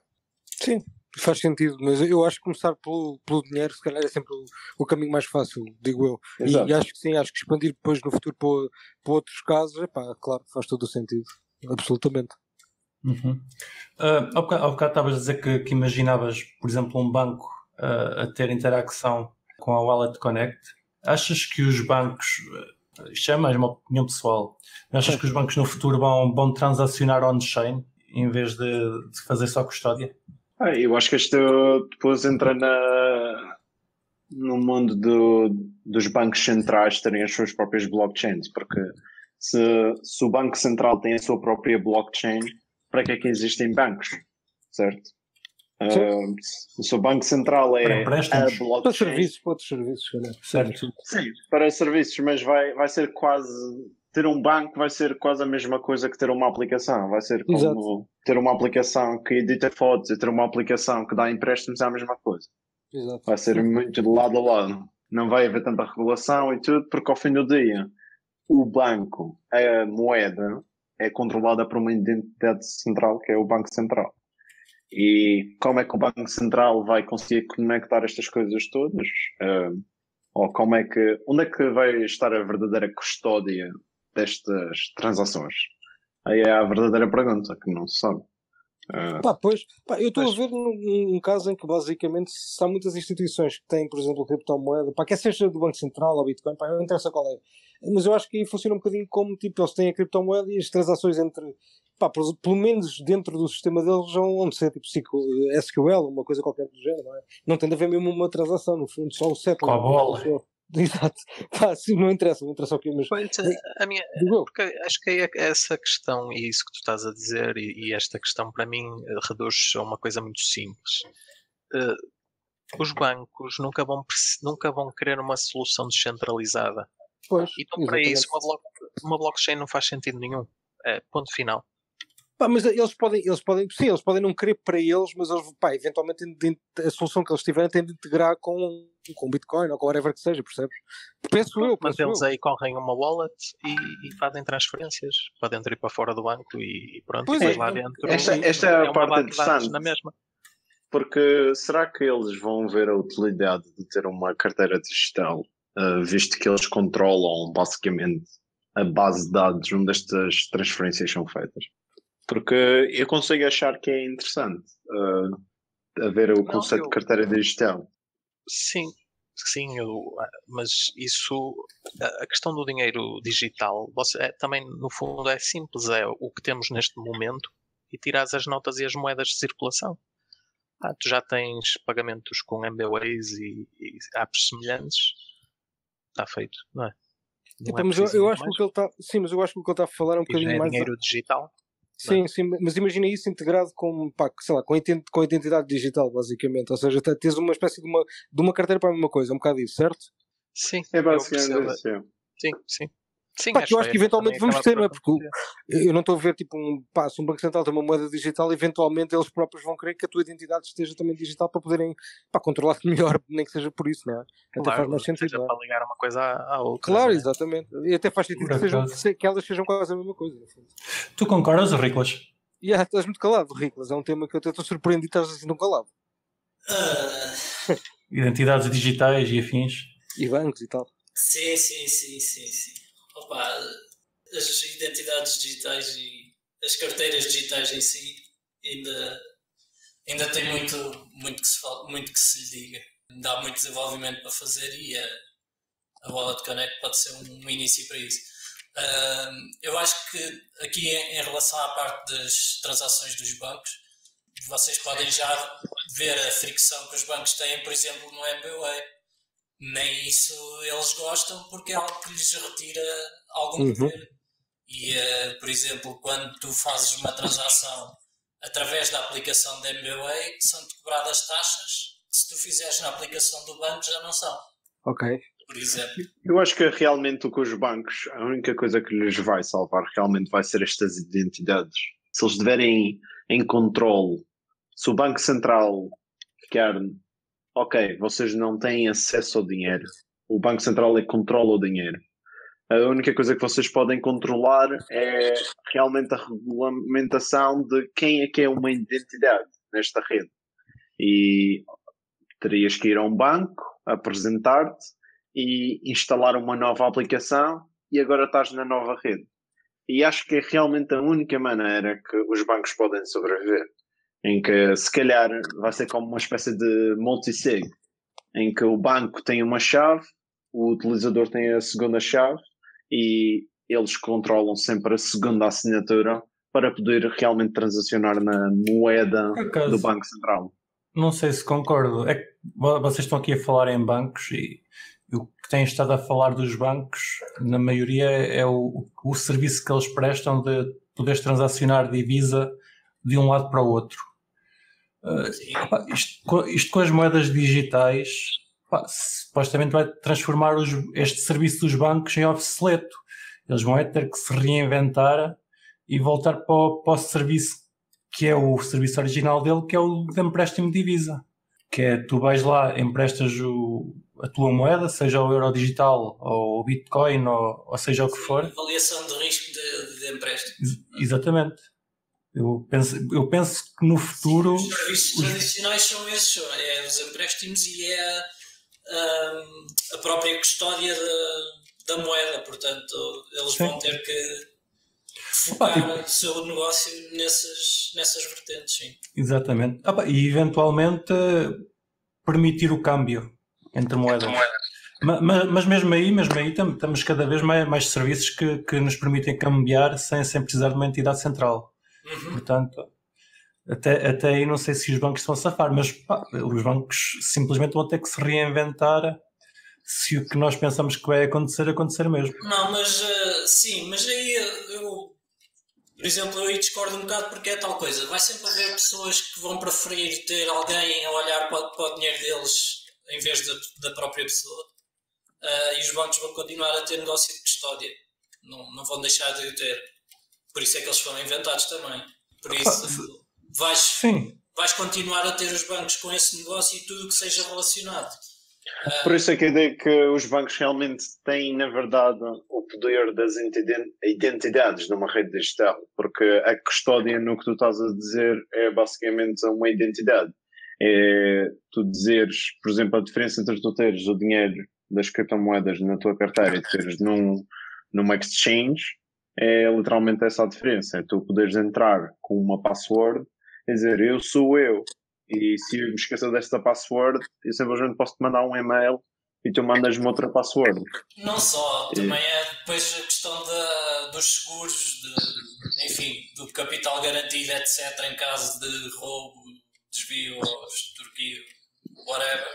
Sim, faz sentido, mas eu acho que começar pelo, pelo dinheiro se calhar é sempre o, o caminho mais fácil, digo eu. E, e, acho que sim, acho que expandir depois no futuro para, para outros casos, epá, claro, faz todo o sentido, absolutamente. Uhum. Uh, ao bocado estavas a dizer que, que, imaginavas, por exemplo, um banco uh, a ter interação com a Wallet Connect. Achas que os bancos isto é mais uma opinião pessoal. Achas que os bancos no futuro vão, vão transacionar on-chain em vez de, de, fazer só custódia? Ah, eu acho que isto depois entra na, no mundo do, dos bancos centrais terem as suas próprias blockchains, porque se, se o Banco Central tem a sua própria blockchain, para que é que existem bancos? Certo? Uh, o Banco Central é para a blockchain. Para serviços, para outros serviços, certo? Sim, para serviços, mas vai, vai ser quase. Ter um banco vai ser quase a mesma coisa que ter uma aplicação. Vai ser como Exato. ter uma aplicação que edita fotos e ter uma aplicação que dá empréstimos é a mesma coisa. Exato. Vai ser muito de lado a lado. Não vai haver tanta regulação e tudo, porque ao fim do dia o banco, a moeda, é controlada por uma entidade central que é o Banco Central. E como é que o Banco Central vai conseguir conectar estas coisas todas? Uh, ou como é que, onde é que vai estar a verdadeira custódia destas transações? Aí é a verdadeira pergunta que não se sabe. Uh, pá, pois, pá, eu estou a ver num, um caso em que basicamente se há muitas instituições que têm, por exemplo, criptomoeda, pá, quer seja do Banco Central ou Bitcoin, pá, não interessa qual é. Mas eu acho que aí funciona um bocadinho como tipo, eles têm a criptomoeda e as transações entre pá, pelo menos dentro do sistema deles vão ser tipo SQL, uma coisa qualquer do género, não é? Não tem de haver mesmo uma transação, no fundo, só o settlement. Com a bola. Exato, pá, sim, não interessa, não interessa o que mas. Pois, a minha, porque acho que é essa questão e isso que tu estás a dizer, e, e esta questão para mim reduz a uma coisa muito simples. Uh, os bancos nunca vão, nunca vão querer uma solução descentralizada. Pois, então, para isso, uma, block, uma blockchain não faz sentido nenhum. É, ponto final. Pá, mas eles podem, eles podem, sim, eles podem não querer para eles, mas eles, pá, eventualmente a solução que eles tiverem tem de integrar com, com Bitcoin ou com whatever que seja, percebes? Penso eu. Mas penso eles eu. aí correm uma wallet e, e, fazem transferências para dentro e para fora do banco e, pronto, pois e é, lá dentro. Esta, esta é a é parte interessante. Na mesma. Porque será que eles vão ver a utilidade de ter uma carteira digital, uh, visto que eles controlam basicamente a base de dados onde estas transferências são feitas? Porque eu consigo achar que é interessante uh, haver o conceito não, eu... de carteira digital. Sim, sim, eu, mas isso, a questão do dinheiro digital, você, é, também no fundo é simples, é o que temos neste momento e tiras as notas e as moedas de circulação. Ah, tu já tens pagamentos com MBWays e, e apps semelhantes, está feito, não é? Não é mas eu, eu acho que ele está, sim, mas eu acho que o que ele está a falar é um e bocadinho é mais dinheiro digital. Sim, é? sim, mas imagina isso integrado com, pá, sei lá, com, a com identidade digital, basicamente. Ou seja, tens uma espécie de uma, de uma carteira para a mesma coisa, um bocado isso, certo? Sim, é basicamente isso. Sim, sim. Sim, pá, acho eu acho que eventualmente vamos ter, não é? Porque eu não estou a ver, tipo, um, pá, se um Banco Central tem uma moeda digital, eventualmente eles próprios vão querer que a tua identidade esteja também digital para poderem pá, controlar melhor, nem que seja por isso, não é? Até claro, faz mais sentido. Seja é? para ligar uma coisa à outra. Claro, é? exatamente. E até faz sentido que, sejam, que, elas sejam quase a mesma coisa. Tu concordas, Riclas? Yeah, estás muito calado, Riclas. É um tema que eu estou surpreendido e estás assim tão calado. Uh... Identidades digitais e afins. E bancos e tal. Sim, sim, sim, sim, sim. As identidades digitais e as carteiras digitais em si ainda, ainda tem muito, muito, que se, muito que se lhe diga. Ainda há muito desenvolvimento para fazer e a, a Wallet Connect pode ser um, início para isso. Eu acho que aqui em, em, relação à parte das transações dos bancos, vocês podem já ver a fricção que os bancos têm, por exemplo, no MBWay. Nem isso eles gostam porque é algo que lhes retira algum uhum. poder. E, uh, por exemplo, quando tu fazes uma transação através da aplicação da MBWay, são-te cobradas taxas que se tu fizeres na aplicação do banco já não são. Ok. Por exemplo. Eu acho que realmente o que os bancos, a única coisa que lhes vai salvar realmente vai ser estas identidades. Se eles estiverem em controle, se o Banco Central ficar, ok, vocês não têm acesso ao dinheiro, o Banco Central é que controla o dinheiro a única coisa que vocês podem controlar é realmente a regulamentação de quem é que é uma identidade nesta rede. E terias que ir a um banco, apresentar-te e instalar uma nova aplicação e agora estás na nova rede. E acho que é realmente a única maneira que os bancos podem sobreviver. Em que se calhar vai ser como uma espécie de multisig, em que o banco tem uma chave, o utilizador tem a segunda chave e eles controlam sempre a segunda assinatura para poder realmente transacionar na moeda Acaso, do Banco Central. Não sei se concordo. É que vocês estão aqui a falar em bancos e o que têm estado a falar dos bancos, na maioria, é o, o serviço que eles prestam de poderes transacionar divisa de um lado para o outro. Uh, isto, isto, com as moedas digitais pá, supostamente vai transformar os, este serviço dos bancos em obsoleto. Eles vão é ter que se reinventar e voltar para o, para o serviço que é o serviço original dele, que é o de empréstimo de divisa. Que é tu vais lá, emprestas o, a tua moeda, seja o euro digital ou o Bitcoin ou, ou seja o que for. Avaliação de risco de, de empréstimo. Exatamente. Eu penso, eu penso que no futuro. Os serviços os... tradicionais são esses: é os empréstimos e é a própria custódia da, da moeda, portanto eles Sim. vão ter que focar Opa, e... o seu negócio nessas, nessas vertentes, sim. Exatamente. Opa, e eventualmente permitir o câmbio entre moedas. Entre moedas. Mas, mas, mesmo aí, mesmo aí temos cada vez mais, mais serviços que, que nos permitem cambiar sem, sem precisar de uma entidade central. Uhum. Portanto, até, até aí não sei se os bancos estão a safar, mas pá, os bancos simplesmente vão ter que se reinventar se o que nós pensamos que vai acontecer, acontecer mesmo. Não, mas uh, sim, mas aí eu, por exemplo, eu aí discordo um bocado porque é tal coisa. Vai sempre haver pessoas que vão preferir ter alguém a olhar para, para o dinheiro deles em vez da, da própria pessoa. Uh, e os bancos vão continuar a ter negócio de custódia. Não, não vão deixar de ter. Por isso é que eles foram inventados também. Por isso vais, Sim. vais continuar a ter os bancos com esse negócio e tudo o que seja relacionado. Por isso é que a ideia que os bancos realmente têm, na verdade, o poder das identidades numa rede digital, porque a custódia no que tu estás a dizer é basicamente uma identidade. É tu dizeres, por exemplo, a diferença entre tu teres o dinheiro das criptomoedas na tua carteira e teres num, numa exchange, é literalmente essa a diferença. É tu poderes entrar com uma password Quer dizer, eu sou eu. E se eu me esquecer desta password, eu simplesmente posso te mandar um e-mail e tu mandas-me outra password. Não só, também é depois a questão da, dos seguros, de, enfim, do capital garantido, etc., em caso de roubo, desvio extorquio, whatever.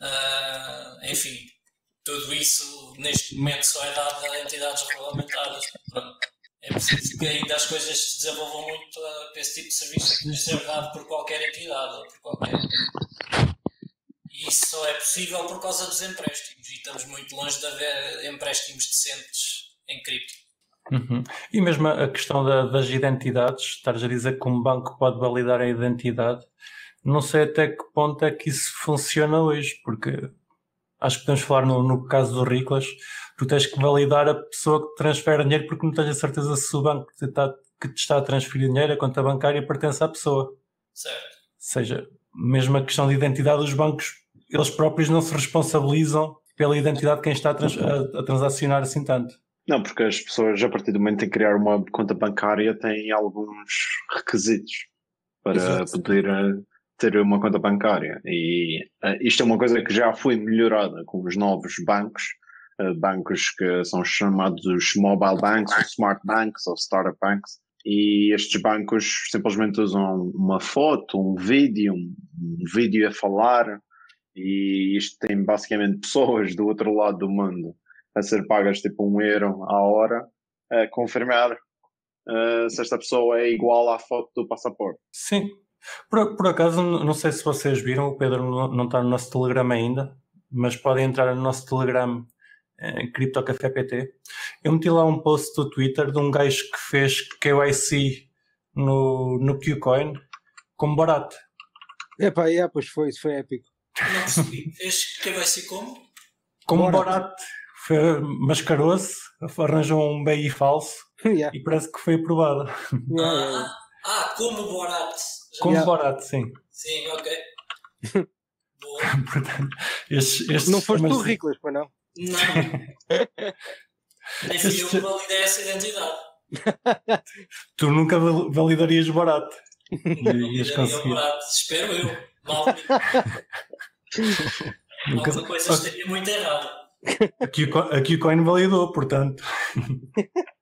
Uh, enfim, tudo isso neste momento só é dado a entidades regulamentadas. É preciso que ainda as coisas se desenvolvam muito para esse tipo de serviço que ser dado por qualquer entidade por qualquer. E isso só é possível por causa dos empréstimos. E estamos muito longe de haver empréstimos decentes em cripto. Uhum. E mesmo a questão da, das identidades, estares a dizer que um banco pode validar a identidade, não sei até que ponto é que isso funciona hoje, porque acho que podemos falar no, no caso do Riclas, tu tens que validar a pessoa que transfere dinheiro porque não tens a certeza se o banco que te está, que te está a transferir dinheiro, a conta bancária, pertence à pessoa. Certo. Ou seja, mesmo a questão de identidade, os bancos, eles próprios não se responsabilizam pela identidade de quem está a, trans, a, a transacionar assim tanto. Não, porque as pessoas, a partir do momento em criar uma conta bancária, têm alguns requisitos para Exato. poder eh, ter uma conta bancária. E uh, isto é uma coisa que já foi melhorada com os novos bancos, uh, bancos que são chamados mobile banks, ou smart banks, ou startup banks. E estes bancos simplesmente usam uma foto, um vídeo, um, vídeo a falar, e isto tem basicamente pessoas do outro lado do mundo a ser pagas tipo um euro à hora a confirmar uh, se esta pessoa é igual à foto do passaporte. Sim, por, por acaso, não sei se vocês viram, o Pedro não, não está no nosso Telegram ainda, mas podem entrar no nosso Telegram em eh, CryptoCafé PT. Eu meti lá um post do Twitter de um gajo que fez KYC no, no Qcoin com barato. Epá, é, pois foi, isso foi épico. Não percebi. Fez KYC como? Com barato. Mascarou-se, arranjou um BI falso yeah. e parece que foi aprovado. Yeah, ah, ah, como Borat. Como yeah. Borat, sim. Sim, ok. Boa. Portanto, estes, estes não foste tu, Riclas, para não? Não. Nem fui eu que validei essa identidade. tu nunca validarias Borat. Ias conseguir. Borat, espero eu. Mal. nunca... Alguma coisa estaria muito errada. Aqui, aqui o Coin validou, portanto.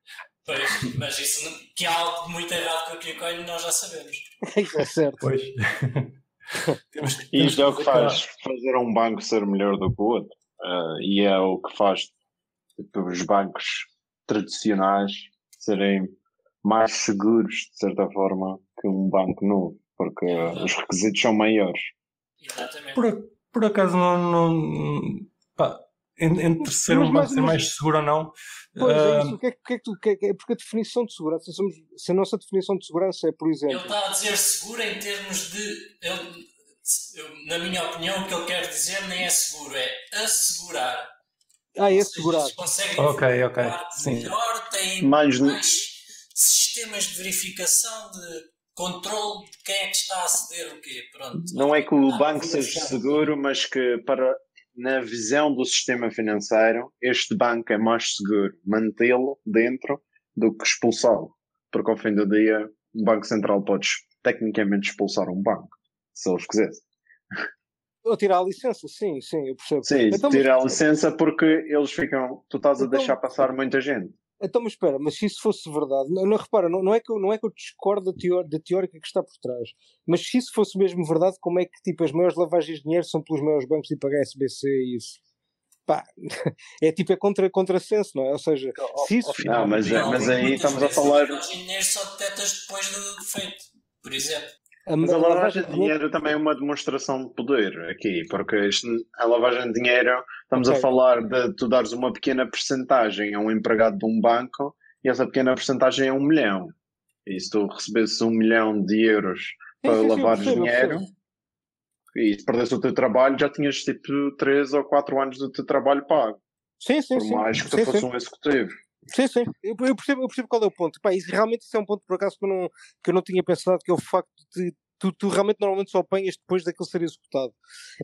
Pois, mas isso que há algo muito errado com o Bitcoin nós já sabemos. Isso é certo. Pois. temos, temos Isto é o que faz fazer um banco ser melhor do que o outro. Uh, e é o que faz tipo, os bancos tradicionais serem mais seguros, de certa forma, que um banco novo, porque é os requisitos são maiores. Exatamente. Por, por acaso não, não pá, entre ser um banco ser mais seguro ou não. Pois é isso, o que é, que é que tu, que é, porque a definição de segurança, somos, se a nossa definição de segurança é, por exemplo. Ele está a dizer seguro em termos de. Ele, na minha opinião, o que ele quer dizer nem é seguro, é assegurar. Ah, é assegurar. Conseguem ok, ok. Sim. melhor, têm mais, mais sistemas de verificação de controle de quem é que está a aceder o quê. Pronto. Não é que o ah, banco seja seguro, mas que para na visão do sistema financeiro, este banco é mais seguro mantê-lo dentro do que expulsá-lo. Porque ao fim do dia, um banco central pode tecnicamente expulsar um banco, se eles quisessem. Ou tirar a licença, sim, sim, eu percebo. Sim, então, tirar a licença porque eles ficam. Tu estás a então, deixar passar muita gente. Então, mas espera, mas se isso fosse verdade, não, não repara, não, não, é que eu, não é que eu discordo da, teor, da teórica que está por trás, mas se isso fosse mesmo verdade, como é que tipo, as maiores lavagens de dinheiro são pelos maiores bancos tipo HSBC e isso? Pá, é tipo, é contra, contrassenso, não é? Ou seja, se isso. Não, mas, é, mas aí estamos a falar. De dinheiro só detectas depois do feito, por exemplo. Mas a lavagem de dinheiro também é uma demonstração de poder aqui, porque isto, a lavagem de dinheiro, estamos okay. a falar de tu dares uma pequena percentagem a um empregado de um banco e essa pequena percentagem é um milhão. E se tu recebesses um milhão de euros para sim, lavar sim, dinheiro e se perdesse o teu trabalho, já tinhas tipo 3 ou 4 anos do teu trabalho pago. Sim, sim, Por mais que tu fosse um executivo. Sim, sim, eu, eu, percebo, eu percebo qual é o ponto. Pá, isso, realmente isso é um ponto, por acaso, que eu não, que eu não tinha pensado, que é o facto de tu, tu realmente normalmente só apanhas depois daquele ser executado.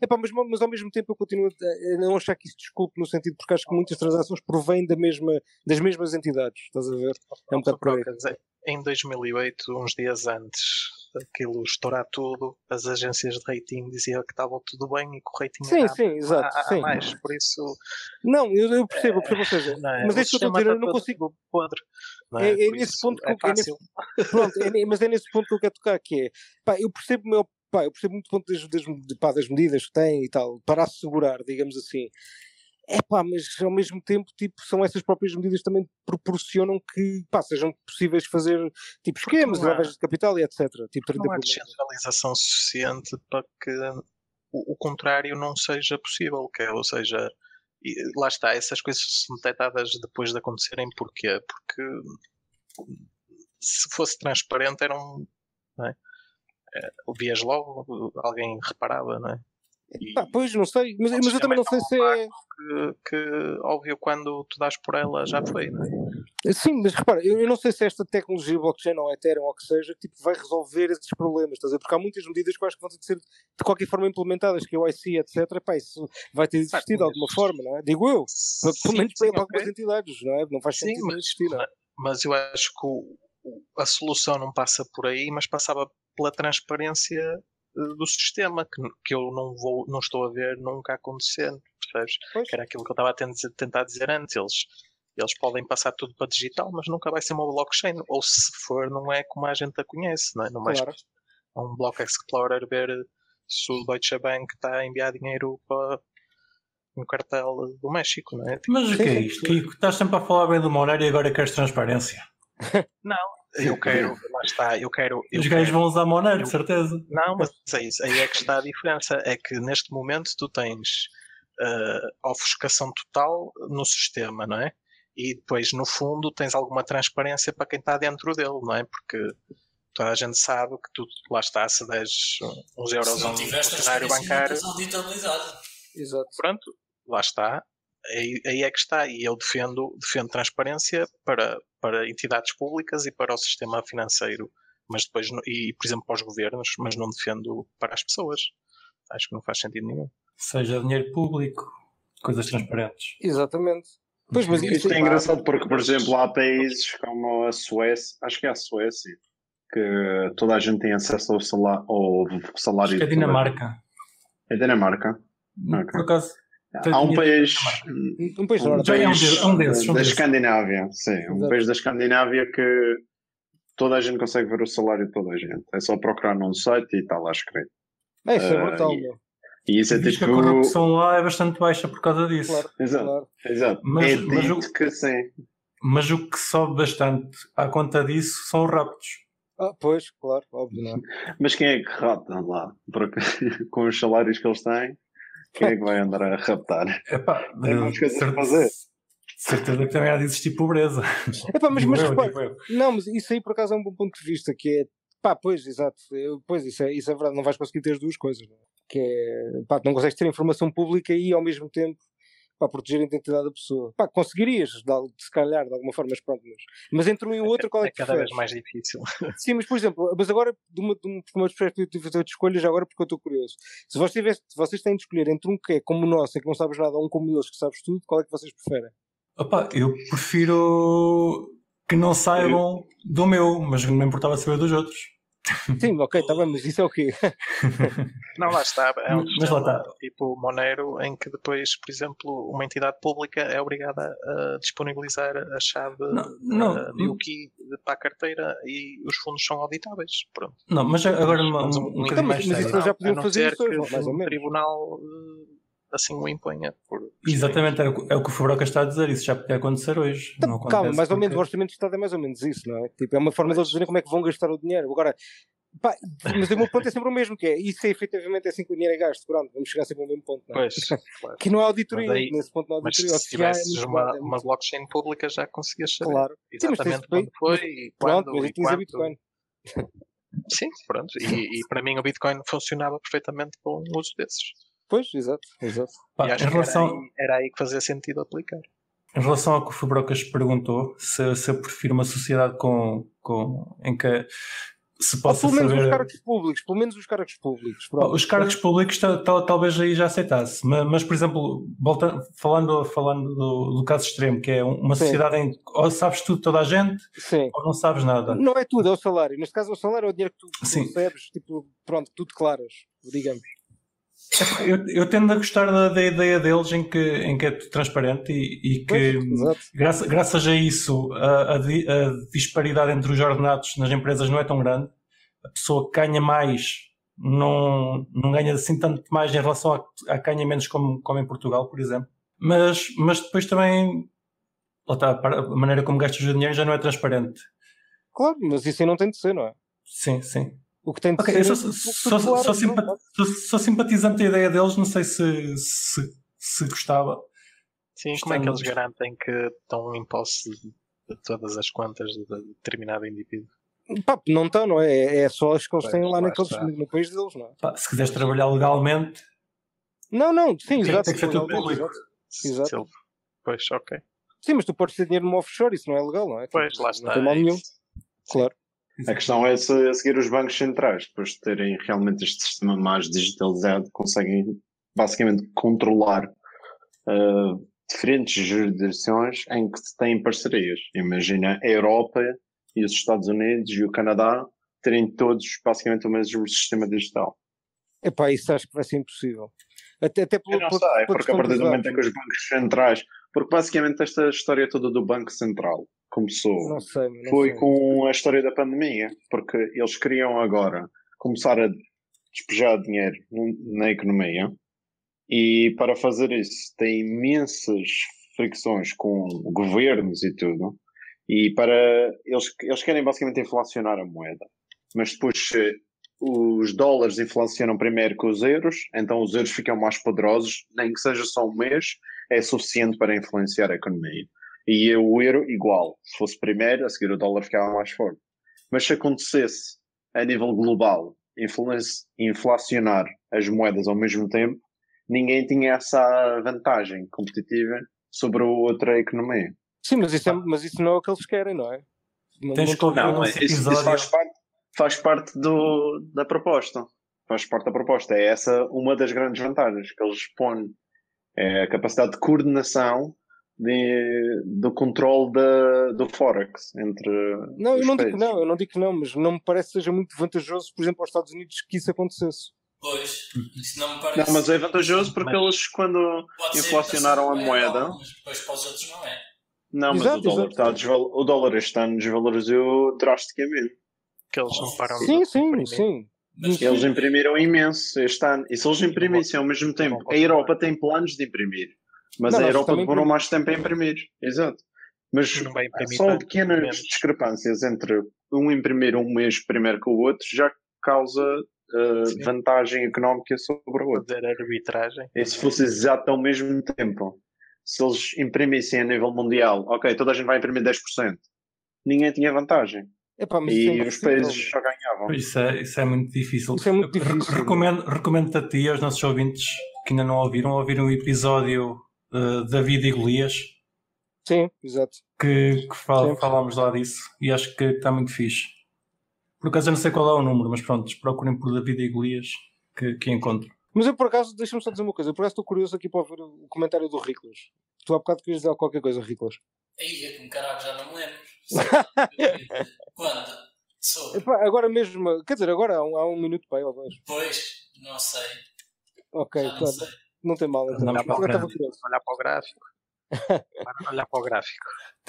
Epá, mas, mas ao mesmo tempo eu continuo a não achar que isso desculpe no sentido, porque acho que muitas transações provêm da mesma, das mesmas entidades, estás a ver? É um bocado por aí. Em 2008, uns dias antes aquilo estourar tudo, as agências de rating diziam que estava tudo bem e que o rating Sim, era sim, exato. a, a sim. mais, por isso Não, eu, eu percebo, percebo, seja, não é? mas é isso que eu estou a dizer, eu está não consigo. podre. não É- é Por nesse ponto que é é nesse-. Pronto, é mas é nesse ponto que eu quero tocar, que é, pá, eu percebo, o meu, pá, eu percebo muito ponto das, das, pá, das medidas que tem e tal, para assegurar, digamos assim. É pá, mas ao mesmo tempo, tipo, são essas próprias medidas que também proporcionam que, pá, sejam possíveis fazer, tipo, esquemas, lavagens de capital e etc. Tipo, 30 Não há descentralização suficiente para que o, o contrário não seja possível, que é, ou seja, lá está, essas coisas são detectadas depois de acontecerem, porquê? Porque se fosse transparente eram, não é? Eh, Vias logo, alguém reparava, não é? E Pá, pois, não sei, mas, mas eu também não sei se é que, que, óbvio, quando tu dás por ela já foi, não é? Sim, mas repara, eu, eu não sei se esta tecnologia blockchain ou Ethereum ou o que seja, tipo, vai resolver esses problemas, estás a ver? Porque há muitas medidas que eu acho que vão ter de ser de qualquer forma implementadas, que é o IC, etc. Pá, isso vai ter de existir de alguma forma, não é? Digo eu, pelo Sim, menos sim, para, para ok. algumas entidades, não é? Não faz Sim, sentido não mas- existir, não é? mas eu acho que o- a solução não passa por aí, mas passava pela transparência do sistema, que, que eu não, vou, não estou a ver nunca acontecendo, percebes? Pois. Que era aquilo que eu estava a ten- tentar dizer antes. Eles, eles podem passar tudo para digital, mas nunca vai ser uma blockchain. Ou se for, não é como a gente a conhece, não é? Não vais Claro. um Block Explorer ver se o Deutsche Bank está a enviar dinheiro para um cartel do México, não é? Tipo, Mas o que é isto, Kiko? Estás sempre a falar bem do Monero e agora queres transparência. Eu quero, lá está, eu quero. eu Os gajos vão usar Monero, eu- de certeza. Não, mas é isso. Aí é que está a diferença. É que neste momento tu tens eh, ofuscação total no sistema, não é? E depois, no fundo, tens alguma transparência para quem está dentro dele, não é? Porque toda a gente sabe que tu, lá está, se des uns euros Se a não um funcionário bancário. Exato. pronto, lá está. Aí, aí é que está. E eu defendo, defendo transparência para, para entidades públicas e para o sistema financeiro. Mas depois, e por exemplo, para os governos, mas não defendo para as pessoas. Acho que não faz sentido nenhum. Seja dinheiro público, coisas transparentes. Exatamente. Pois, mas isso, Isto é engraçado porque, por exemplo, há países como a Suécia, acho que é a Suécia, que toda a gente tem acesso ao salário, ao salário Acho que é a Dinamarca. É Dinamarca. Ok. Por acaso, Há um tinha- país, um país um. Já é um país desses, um desses, um da. Escandinávia, sim, um Exato. país da Escandinávia que toda a gente consegue ver o salário de toda a gente. É só procurar num site e está lá escrito. É, isso é Ah, brutal, e- meu. E isso é que a tipo. corrupção lá é bastante baixa por causa disso. Claro, Exato, claro. exato. Mas- é mas dito o- que sim. Mas o que sobe bastante à conta disso são os raptos. Ah, pois, claro, óbvio, não é? Mas quem é que rapta lá? Porque com os salários que eles têm, quem é que vai andar a raptar? Epá, Tem mais coisas a fazer. certeza que também há de existir pobreza. Epá, mas, mas eu, repara. Não, mas isso aí por acaso é um bom ponto de vista, que é pá, pois, exato, eu- pois isso é, isso é verdade, não vais conseguir ter as duas coisas, não é? que é, pá, não consegues ter informação pública e ao mesmo tempo pá, proteger a identidade da pessoa. Pá, conseguirias, se calhar, de alguma forma, mas pronto, mas, mas entre um e o outro, qual é, É que cada vez mais difícil. Sim, mas por exemplo, mas agora, de uma, de uma, perspectiva de escolha, já agora porque eu estou curioso. Se vocês, tivesse, se vocês têm de escolher entre um que é como o nosso, em que não sabes nada, ou um como eles que sabes tudo, qual é que vocês preferem? Opa, eu prefiro que não saibam do meu, mas não me importava saber dos outros. Sim, ok, está bem, mas isso é o quê? Não, lá está. É um Mas lá está. tipo Monero, em que depois, por exemplo, uma entidade pública é obrigada a disponibilizar a chave Não, não, eh, e o key para a carteira e os fundos são auditáveis. Pronto. não, mas agora uma, um, Mas um um- bocadinho Então, mas- mais mas isso já podiam fazer isso, que mais ou o menos. tribunal eh, assim o imponha. Por Exatamente, é o, que- é o que o Fabroca está a dizer, isso já podia acontecer hoje. Não Então, Calma, acontece mais ou menos, o porque- orçamento de Estado é mais ou menos isso, não é? Tipo, é uma forma de eles dizerem como é que vão gastar o dinheiro. Agora, pá, mas o meu ponto é sempre o mesmo, que é, isso é efetivamente assim que o dinheiro é gasto, pronto, vamos chegar sempre ao mesmo ponto, não é? Pois, claro. Que não há auditoria, Mas aí- nesse ponto não há Mas auditoria. ou se é tivesses uma, é uma blockchain pública já conseguias saber claro. Sim, mas exatamente quando foi mas- e Pronto, quando mas e quanto. Bitcoin. Sim, pronto. E, e para mim o Bitcoin funcionava perfeitamente com um uso desses. Pois, exato, exato. Pá, e em, relação, era, aí, era aí que fazia sentido aplicar. em relação ao que o Fabrocas perguntou, se, se eu prefiro uma sociedade com, com, em que se Ou possa pelo menos os saber. cargos públicos, pelo menos os cargos públicos. pronto. Os cargos públicos ta- ta- talvez aí já aceitasse, mas, mas, por exemplo, volta, falando, falando do, do caso extremo, que é um- uma Sim. sociedade em que ou sabes tudo toda a gente Sim. ou não sabes nada. Não é tudo, é o salário. Neste caso, é o salário é o dinheiro que tu Sim. recebes, tipo, pronto, tu declaras, digamos. Eu, eu tendo a gostar da, da ideia deles em que, em que é transparente e, e que, Pois, graça- graças a isso, a, a a disparidade entre os ordenados nas empresas não é tão grande. A pessoa que ganha mais não, não ganha assim tanto mais em relação a, a ganha menos como, como em Portugal, por exemplo. Mas, mas depois também, está, a maneira como gastas o dinheiro já não é transparente. Claro, mas isso aí não tem de ser, não é? Sim, sim. O que tem de Ok, ser. eu sou, é sou- sou não, simpa- claro. sou- sou simpatizante da ideia deles, não sei se, se, se gostava. Sim, como é que eles Estamos- garantem que estão em posse de todas as contas de determinado indivíduo? Pá, não estão, não é? É só as que eles têm lá naqueles, no país deles, não é? Pá, se quiseres trabalhar legalmente, Não, não, sim, exato. tem que ser tudo público. exato. Se- Exato. se ele- Pois, ok. Sim, mas tu podes ter dinheiro numa offshore, isso não é legal, não é? Pois, lá Não está. tem mal é nenhum, isso. claro. A questão é se a seguir os bancos centrais, depois de terem realmente este sistema mais digitalizado, conseguem basicamente controlar ah, diferentes jurisdições em que têm parcerias. Imagina a Europa e os Estados Unidos e o Canadá terem todos basicamente o mesmo sistema digital. Epá, isso acho que vai ser impossível. Até, até Eu não pela- sei, pela porque a partir do momento em que os bancos centrais, porque basicamente esta história toda do Banco Central começou Não sei, não foi sei. com a história da pandemia, porque eles queriam agora começar a despejar dinheiro na economia e para fazer isso tem imensas fricções com governos e tudo e para eles, eles querem basicamente inflacionar a moeda mas depois os dólares inflacionam primeiro que os euros então os euros ficam mais poderosos nem que seja só um mês é suficiente para influenciar a economia e o euro igual. Se fosse primeiro, a seguir o dólar ficava mais forte. Mas se acontecesse a nível global inflacionar as moedas ao mesmo tempo, ninguém tinha essa vantagem competitiva sobre a outra economia. Sim, mas isso, é, mas isso não é o que eles querem, não é? Não, Tens não que ouvir estou- o nosso isso, isso faz parte, faz parte do, da proposta. Faz parte da proposta. É essa uma das grandes vantagens que eles põem. É a capacidade de coordenação de- do controle da, do Forex entre Não, eu não digo não, eu não digo que não, mas não me parece que seja muito vantajoso, por exemplo, aos Estados Unidos que isso acontecesse. Pois, isso não me parece. Não, mas é vantajoso porque Mas- eles, quando Pode ser inflacionaram a moeda. igual, Mas depois para os outros não é. Não, mas Exato, o dólar, está a desval- o dólar este ano desvalorizou drasticamente. Que eles não param de Sim, sim, sim. Mas Eles imprimiram imenso este ano. E se eles imprimissem ao mesmo tempo, a Europa tem planos de imprimir. Mas Não, a Europa demorou mais tempo a imprimir. Exato. Mas tanto, pequenas menos. discrepâncias entre um imprimir um mês primeiro que o outro já causa uh, vantagem económica sobre o outro. Fazer arbitragem. E se fosse exato ao mesmo tempo, se eles imprimissem a nível mundial, ok, toda a gente vai imprimir 10%, ninguém tinha vantagem. Epá, mas isso é E os países só ganhavam. Isso é, isso é muito difícil. Isso é muito Re- difícil. recomendo, recomendo a ti e aos nossos ouvintes que ainda não ouviram, ouviram o episódio uh, David e Golias, Sim, exato. que, que fal- Sim. falámos lá disso e acho que está muito fixe. Por acaso eu não sei qual é o número, mas pronto, procurem por David e Golias que, que encontro. Mas eu por acaso, deixa-me só dizer uma coisa, eu por acaso estou curioso aqui para ouvir o comentário do Riclas. Tu há bocado querias dizer qualquer coisa, Riclas. Aí, como caralho, já não me lembro. Quando? Sobre. Epá, agora mesmo, quer dizer, agora há um, há um minuto para aí ou dois. Pois, não sei. Ok, Já não tá, sei. não tem mal. Não tem mal. Andamos para curioso. Olhar para o gráfico. Olhar para o gráfico.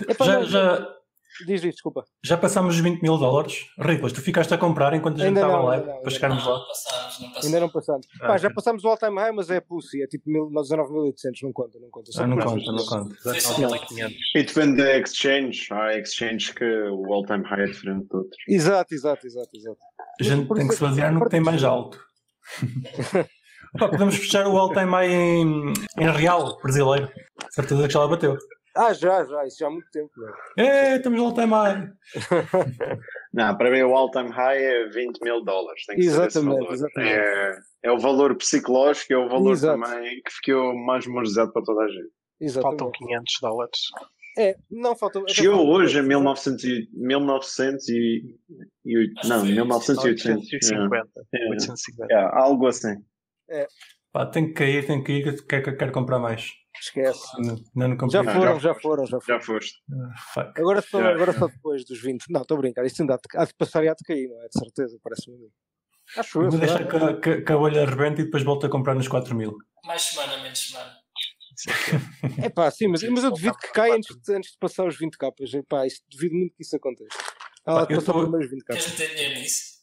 Epá, Já, não, já, Diz, diz, desculpa. já passámos os 20 mil dólares? Riclas, tu ficaste a comprar enquanto a gente Ainda estava não, lá ainda não, para chegarmos Não, lá. não passámos, não passámos. Ainda não passamos. Ah, Pá, já ok. passámos o all-time high, mas é pussy, é tipo mil- 19.800, não conta, não conta. Só Ah, não conta, não conta. Foi só 19.500. E depende da exchange. Há exchange que o all-time high é diferente de outros. Exato, exato, exato, exato. A gente tem que se basear no que tem mais alto. Pá, podemos fechar o all-time high em, em real brasileiro. Certeza que já lá bateu. Ah, já, já, isso já há muito tempo. Né? É, estamos no all-time high. Não, para mim o all-time high é 20 mil dólares. Tem que Exatamente, exatamente. É, é o valor psicológico, é o valor Exato. também que ficou mais memorizado para toda a gente. Exatamente. Faltam 500 dólares. É, não falta. até Chegou falta- hoje a 1900 e, 1900 e, e não, que foi 1980. 850. É, 850. é, algo assim. Pá, tem que cair, tem que ir, que quero, quero comprar mais. Esquece. Não, não. Já foram, já já foram, já foram. Já foste. Ah. Agora só, Já, agora já. só depois dos 20. Não, estou a brincar. Isto ainda há de, há de passar e há de cair, não é? De certeza, parece-me. Acho eu. Vou deixar que, a- que, que a bolha arrebente e depois volto a comprar nos 4 mil. Mais semana, menos semana. É pá, sim, mas, mas eu devido que caia antes de, antes de passar os 20 capas. É pá, isso, devido muito que isso aconteça. Há lá Pá, passar tô- os primeiros 20 Queres capas. meter dinheiro nisso?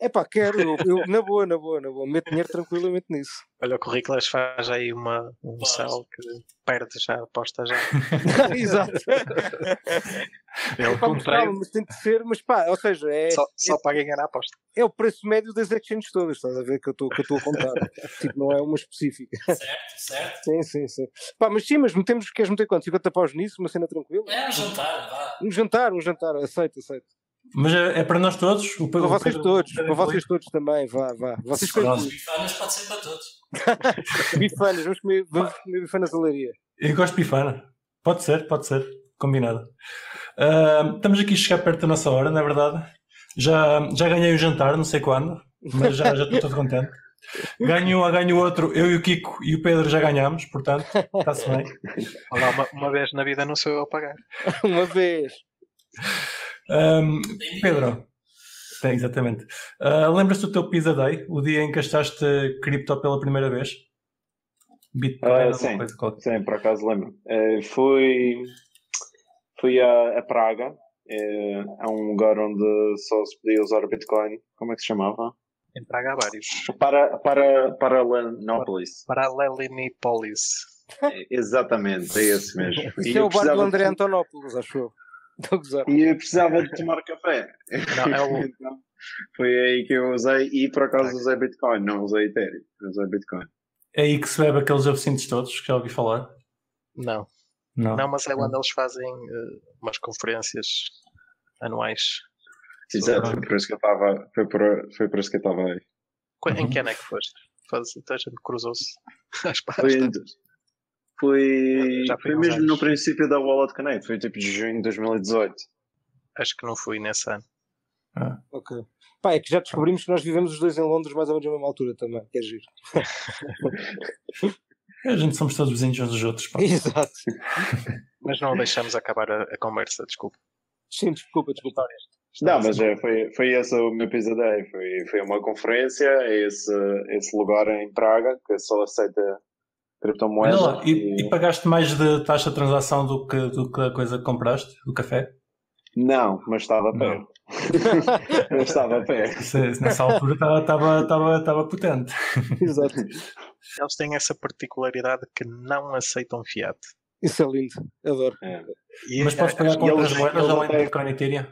É pá, quero. Eu, eu- na boa, na boa, na boa. Meto dinheiro tranquilamente nisso. Olha, o currículo faz aí uma, um céu que perde já, aposta já. Exato. Ele Pá, com mas, tem de ser, mas pá, ou seja, é, só, só para ganhar a aposta. é o preço médio das exchanges todas, estás a ver que eu estou que eu estou a contar. tipo, não é uma específica. Certo, certo. Sim, sim, sim. Pá, mas sim, mas metemos, queres meter quanto? 50 paus nisso? Uma cena tranquila? É um jantar, vá. Um jantar, um jantar, aceito, aceito. Mas é, é para nós todos? O, Para o vocês Pedro- todos, Pedro para vocês todos também, vá, vá. Vocês Pronto. coisas Bifanas pode ser para todos. bifanas, vamos comer, vamos comer bifanas. Eu gosto de bifana. Pode ser, pode ser. Combinado. Ah, estamos aqui a chegar perto da nossa hora, na verdade. Já, já ganhei o jantar, não sei quando, mas já, já estou todo contente. Ganho um, ganho outro. Eu e o Kiko e o Pedro já ganhamos, portanto, está-se bem. Olha lá, uma, uma vez na vida não sou eu a pagar. Uma vez. Ahm, Pedro, tem, exatamente. Ah, Lembras-te do teu Pizza Day, o dia em que gastaste cripto pela primeira vez? Bitcoin, Ah, sim. coisa qualquer. Sim, por acaso lembro. Eh, fui fui a, a Praga, eh, a um lugar onde só se podia usar Bitcoin. Como é que se chamava? Em Praga há vários. Para, para, para Lenópolis. Paralelinipolis. Exatamente, é esse mesmo. Isso é o bar do André de- Antonopoulos, acho eu. Estou a gozar. E eu precisava de tomar café. Não, é o, Então, foi aí que eu usei e por acaso usei Bitcoin, não usei Ethereum, usei Bitcoin. É aí que se bebe aqueles absintos todos que já ouvi falar. não, Não. não, mas é onde eles fazem eh, umas conferências anuais. Exato, foi por isso que eu estava, foi por, foi por isso que eu estava aí. Em Uhum. que ano é que foste? Faz, então a gente cruzou-se às pastas. Foi, Já foi foi mesmo anos. no princípio da Wallet Connect, foi tipo de junho de 2018. Acho que não fui nesse ano. Ok. Pá, é que já descobrimos que nós vivemos os dois em Londres mais ou menos na mesma altura também. Quer giro. A gente somos todos vizinhos uns dos outros. pá. Exato. Mas não deixamos acabar a, a conversa, desculpa. Sim, desculpa, desculpa. Não, mas é, foi, foi esse o meu Day. Foi, foi uma conferência, é esse, esse lugar em Praga que só aceita criptomoedas. lá, e, e pagaste mais de taxa de transação do que, do que a coisa que compraste, do café? Não, mas estava Não. perto. mas estava perto. Se Nessa altura estava- estava estava- estava potente. Exato. Eles têm essa particularidade que não aceitam fiat. Isso é lindo. Adoro. E Mas podes pagar com e outras moedas além de até- Bitcoin e Ethereum?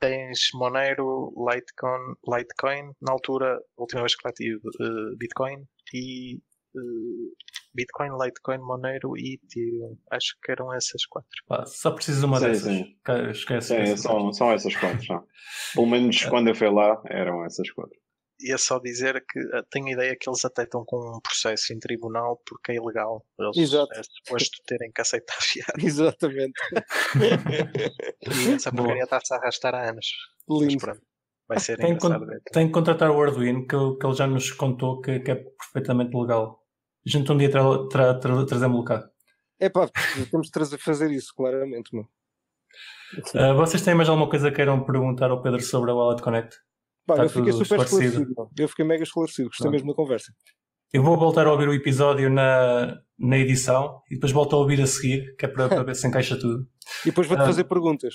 tens Monero, Litecoin, Litecoin, na altura, a última vez que lá tive eh, Bitcoin e Bitcoin, Litecoin, Monero e Ethereum. Acho que eram essas quatro. Pá, só precisas de uma Sim, dessas. sim. Esquece. Sim, são, são essas quatro. Pelo menos quando eu fui lá, eram essas quatro. E é só dizer que eh, tenho a ideia que eles até estão com um processo em tribunal porque é ilegal. Eles Exato. é suposto terem que aceitar fiat. Exatamente. E essa porcaria está-se a arrastar há anos. Mas Lindo. pronto. Vai ser Tem, engraçado con- tem que contratar o Arduino, que, ele- que ele já nos contou que, que é perfeitamente legal. A gente um dia tra tra tra trazemos-lo cá. É pá, temos de fazer isso, claramente, meu. Ah, vocês têm mais alguma coisa que queiram perguntar ao Pedro sobre a Wallet Connect? Pá, eu fiquei super esclarecido. Eu fiquei mega esclarecido. Gostei mesmo da conversa. Eu vou voltar a ouvir o episódio na, na edição e depois volto a ouvir a seguir, que é para, para ver se encaixa tudo. E depois vou-te Ah. fazer perguntas.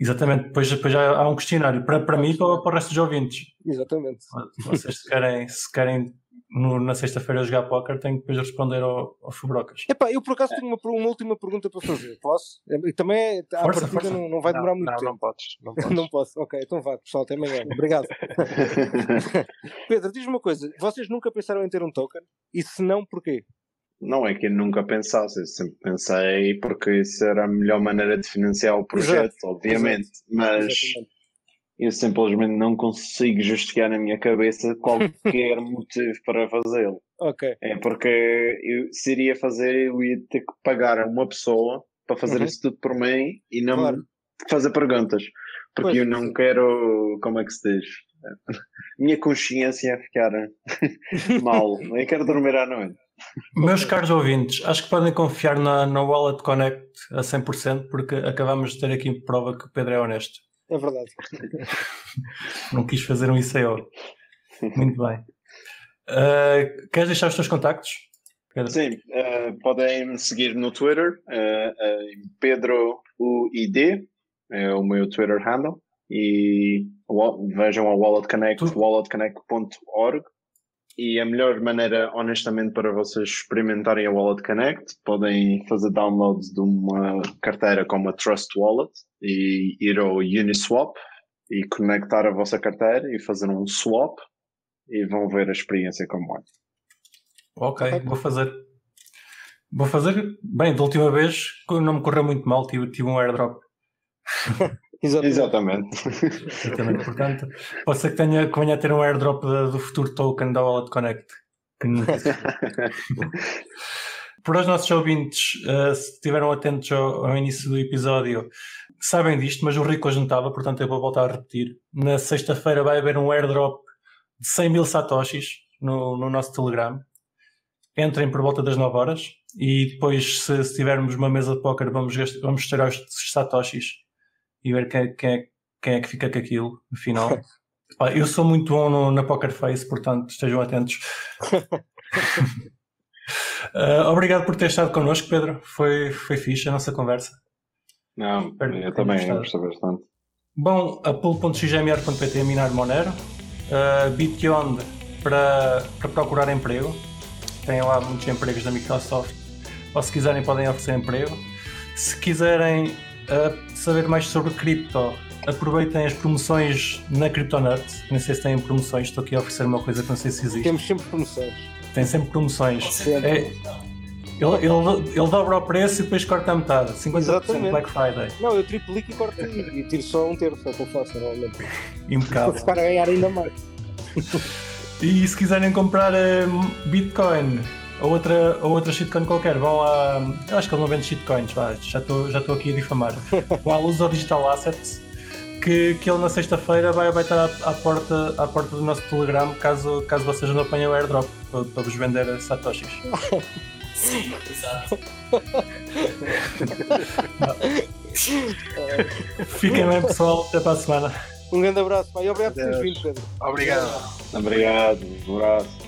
Exatamente, depois, depois há um questionário para, para mim e para, para o resto dos ouvintes. Exatamente. Vocês se querem, se querem no- na sexta-feira jogar póquer, tenho que depois responder ao, ao Fubrocas. Epá, eu por acaso tenho uma, uma última pergunta para fazer. Posso? E também é, à Força, partida força. Não, não vai demorar não, muito não, tempo. não podes. Não podes. Não posso. Ok, então vá, pessoal, até amanhã. Obrigado. Pedro, diz-me uma coisa. Vocês nunca pensaram em ter um token? E se não, porquê? Não é que eu nunca pensasse, eu sempre pensei porque isso era a melhor maneira de financiar o projeto, obviamente, mas Exatamente. Eu simplesmente não consigo justificar na minha cabeça qualquer motivo para fazê-lo. Ok. É porque eu, se iria fazer, eu ia ter que pagar a uma pessoa para fazer Uhum. isso tudo por mim e não Claro. me fazer perguntas. Porque Pois, eu não sim. quero, como é que se diz? Minha consciência é ficar mal. Eu quero dormir à noite. Meus caros ouvintes, acho que podem confiar na, na Wallet Connect a 100% porque acabamos de ter aqui prova que o Pedro é honesto. É verdade. Não quis fazer um ICO. Muito bem. Uh, queres deixar os teus contactos? Pedro? Sim, eh, podem me seguir no Twitter, em Pedro UID, é o meu Twitter handle, e vejam a Wallet Connect, Tu- walletconnect.org. E a melhor maneira, honestamente, para vocês experimentarem a Wallet Connect, podem fazer downloads de uma carteira como a Trust Wallet e ir ao Uniswap e conectar a vossa carteira e fazer um swap e vão ver a experiência como é. Ok, vou fazer. Vou fazer. Bem, da última vez não me correu muito mal, tive, tive um airdrop. Exatamente. Exatamente. Exatamente. Portanto, pode ser que, tenha, que venha a ter um airdrop do futuro token da Wallet Connect. Que nunca Para os nossos ouvintes, eh, se estiveram atentos ao, ao início do episódio, sabem disto, mas o Rico hoje não estava, portanto eu vou voltar a repetir. Na sexta-feira vai haver um airdrop de 100 mil satoshis no, no nosso Telegram. Entrem por volta das 9 horas e depois, se, se tivermos uma mesa de póquer, vamos, vamos estourar os satoshis e ver quem, quem, é, quem é que fica com aquilo no final. Pá, eu sou muito bom no- na Poker Face, portanto estejam atentos. Ah, obrigado por ter estado connosco, Pedro. Foi, foi fixe a nossa conversa. Não, Espero eu também gostei bastante. Bom, a pool.xmr.pt a minar Monero. Uh, Bityond para, para procurar emprego. Tem lá muitos empregos da Microsoft. Ou se quiserem podem oferecer emprego. Se quiserem uh, saber mais sobre cripto, aproveitem as promoções na CryptoNut. Nem sei se têm promoções, estou aqui a oferecer uma coisa que não sei se existe. Temos sempre promoções. Tem sempre promoções. Sempre. É, ele, ele, ele dobra o preço e depois corta a metade. 50% Exatamente. Black Friday. Não, eu triplico e corto e, e tiro só um terço, é o que eu faço normalmente. Para Impecável. ficar a ganhar ainda mais. E se quiserem comprar eh, Bitcoin ou outra, ou outra shitcoin qualquer, vão a. Eu acho que ele não vende shitcoins, vá, já estou já estou aqui a difamar. Vão à Luz ao Digital Assets, que, que ele na sexta-feira vai, vai estar à, à porta, à porta do nosso Telegram caso, caso vocês não apanhem o airdrop para, para vos vender satoshis. Sim, exato. Fiquem bem, pessoal, até para a semana. Um grande abraço, e obrigado por teres vindo, Pedro. Obrigado. Obrigado, um abraço.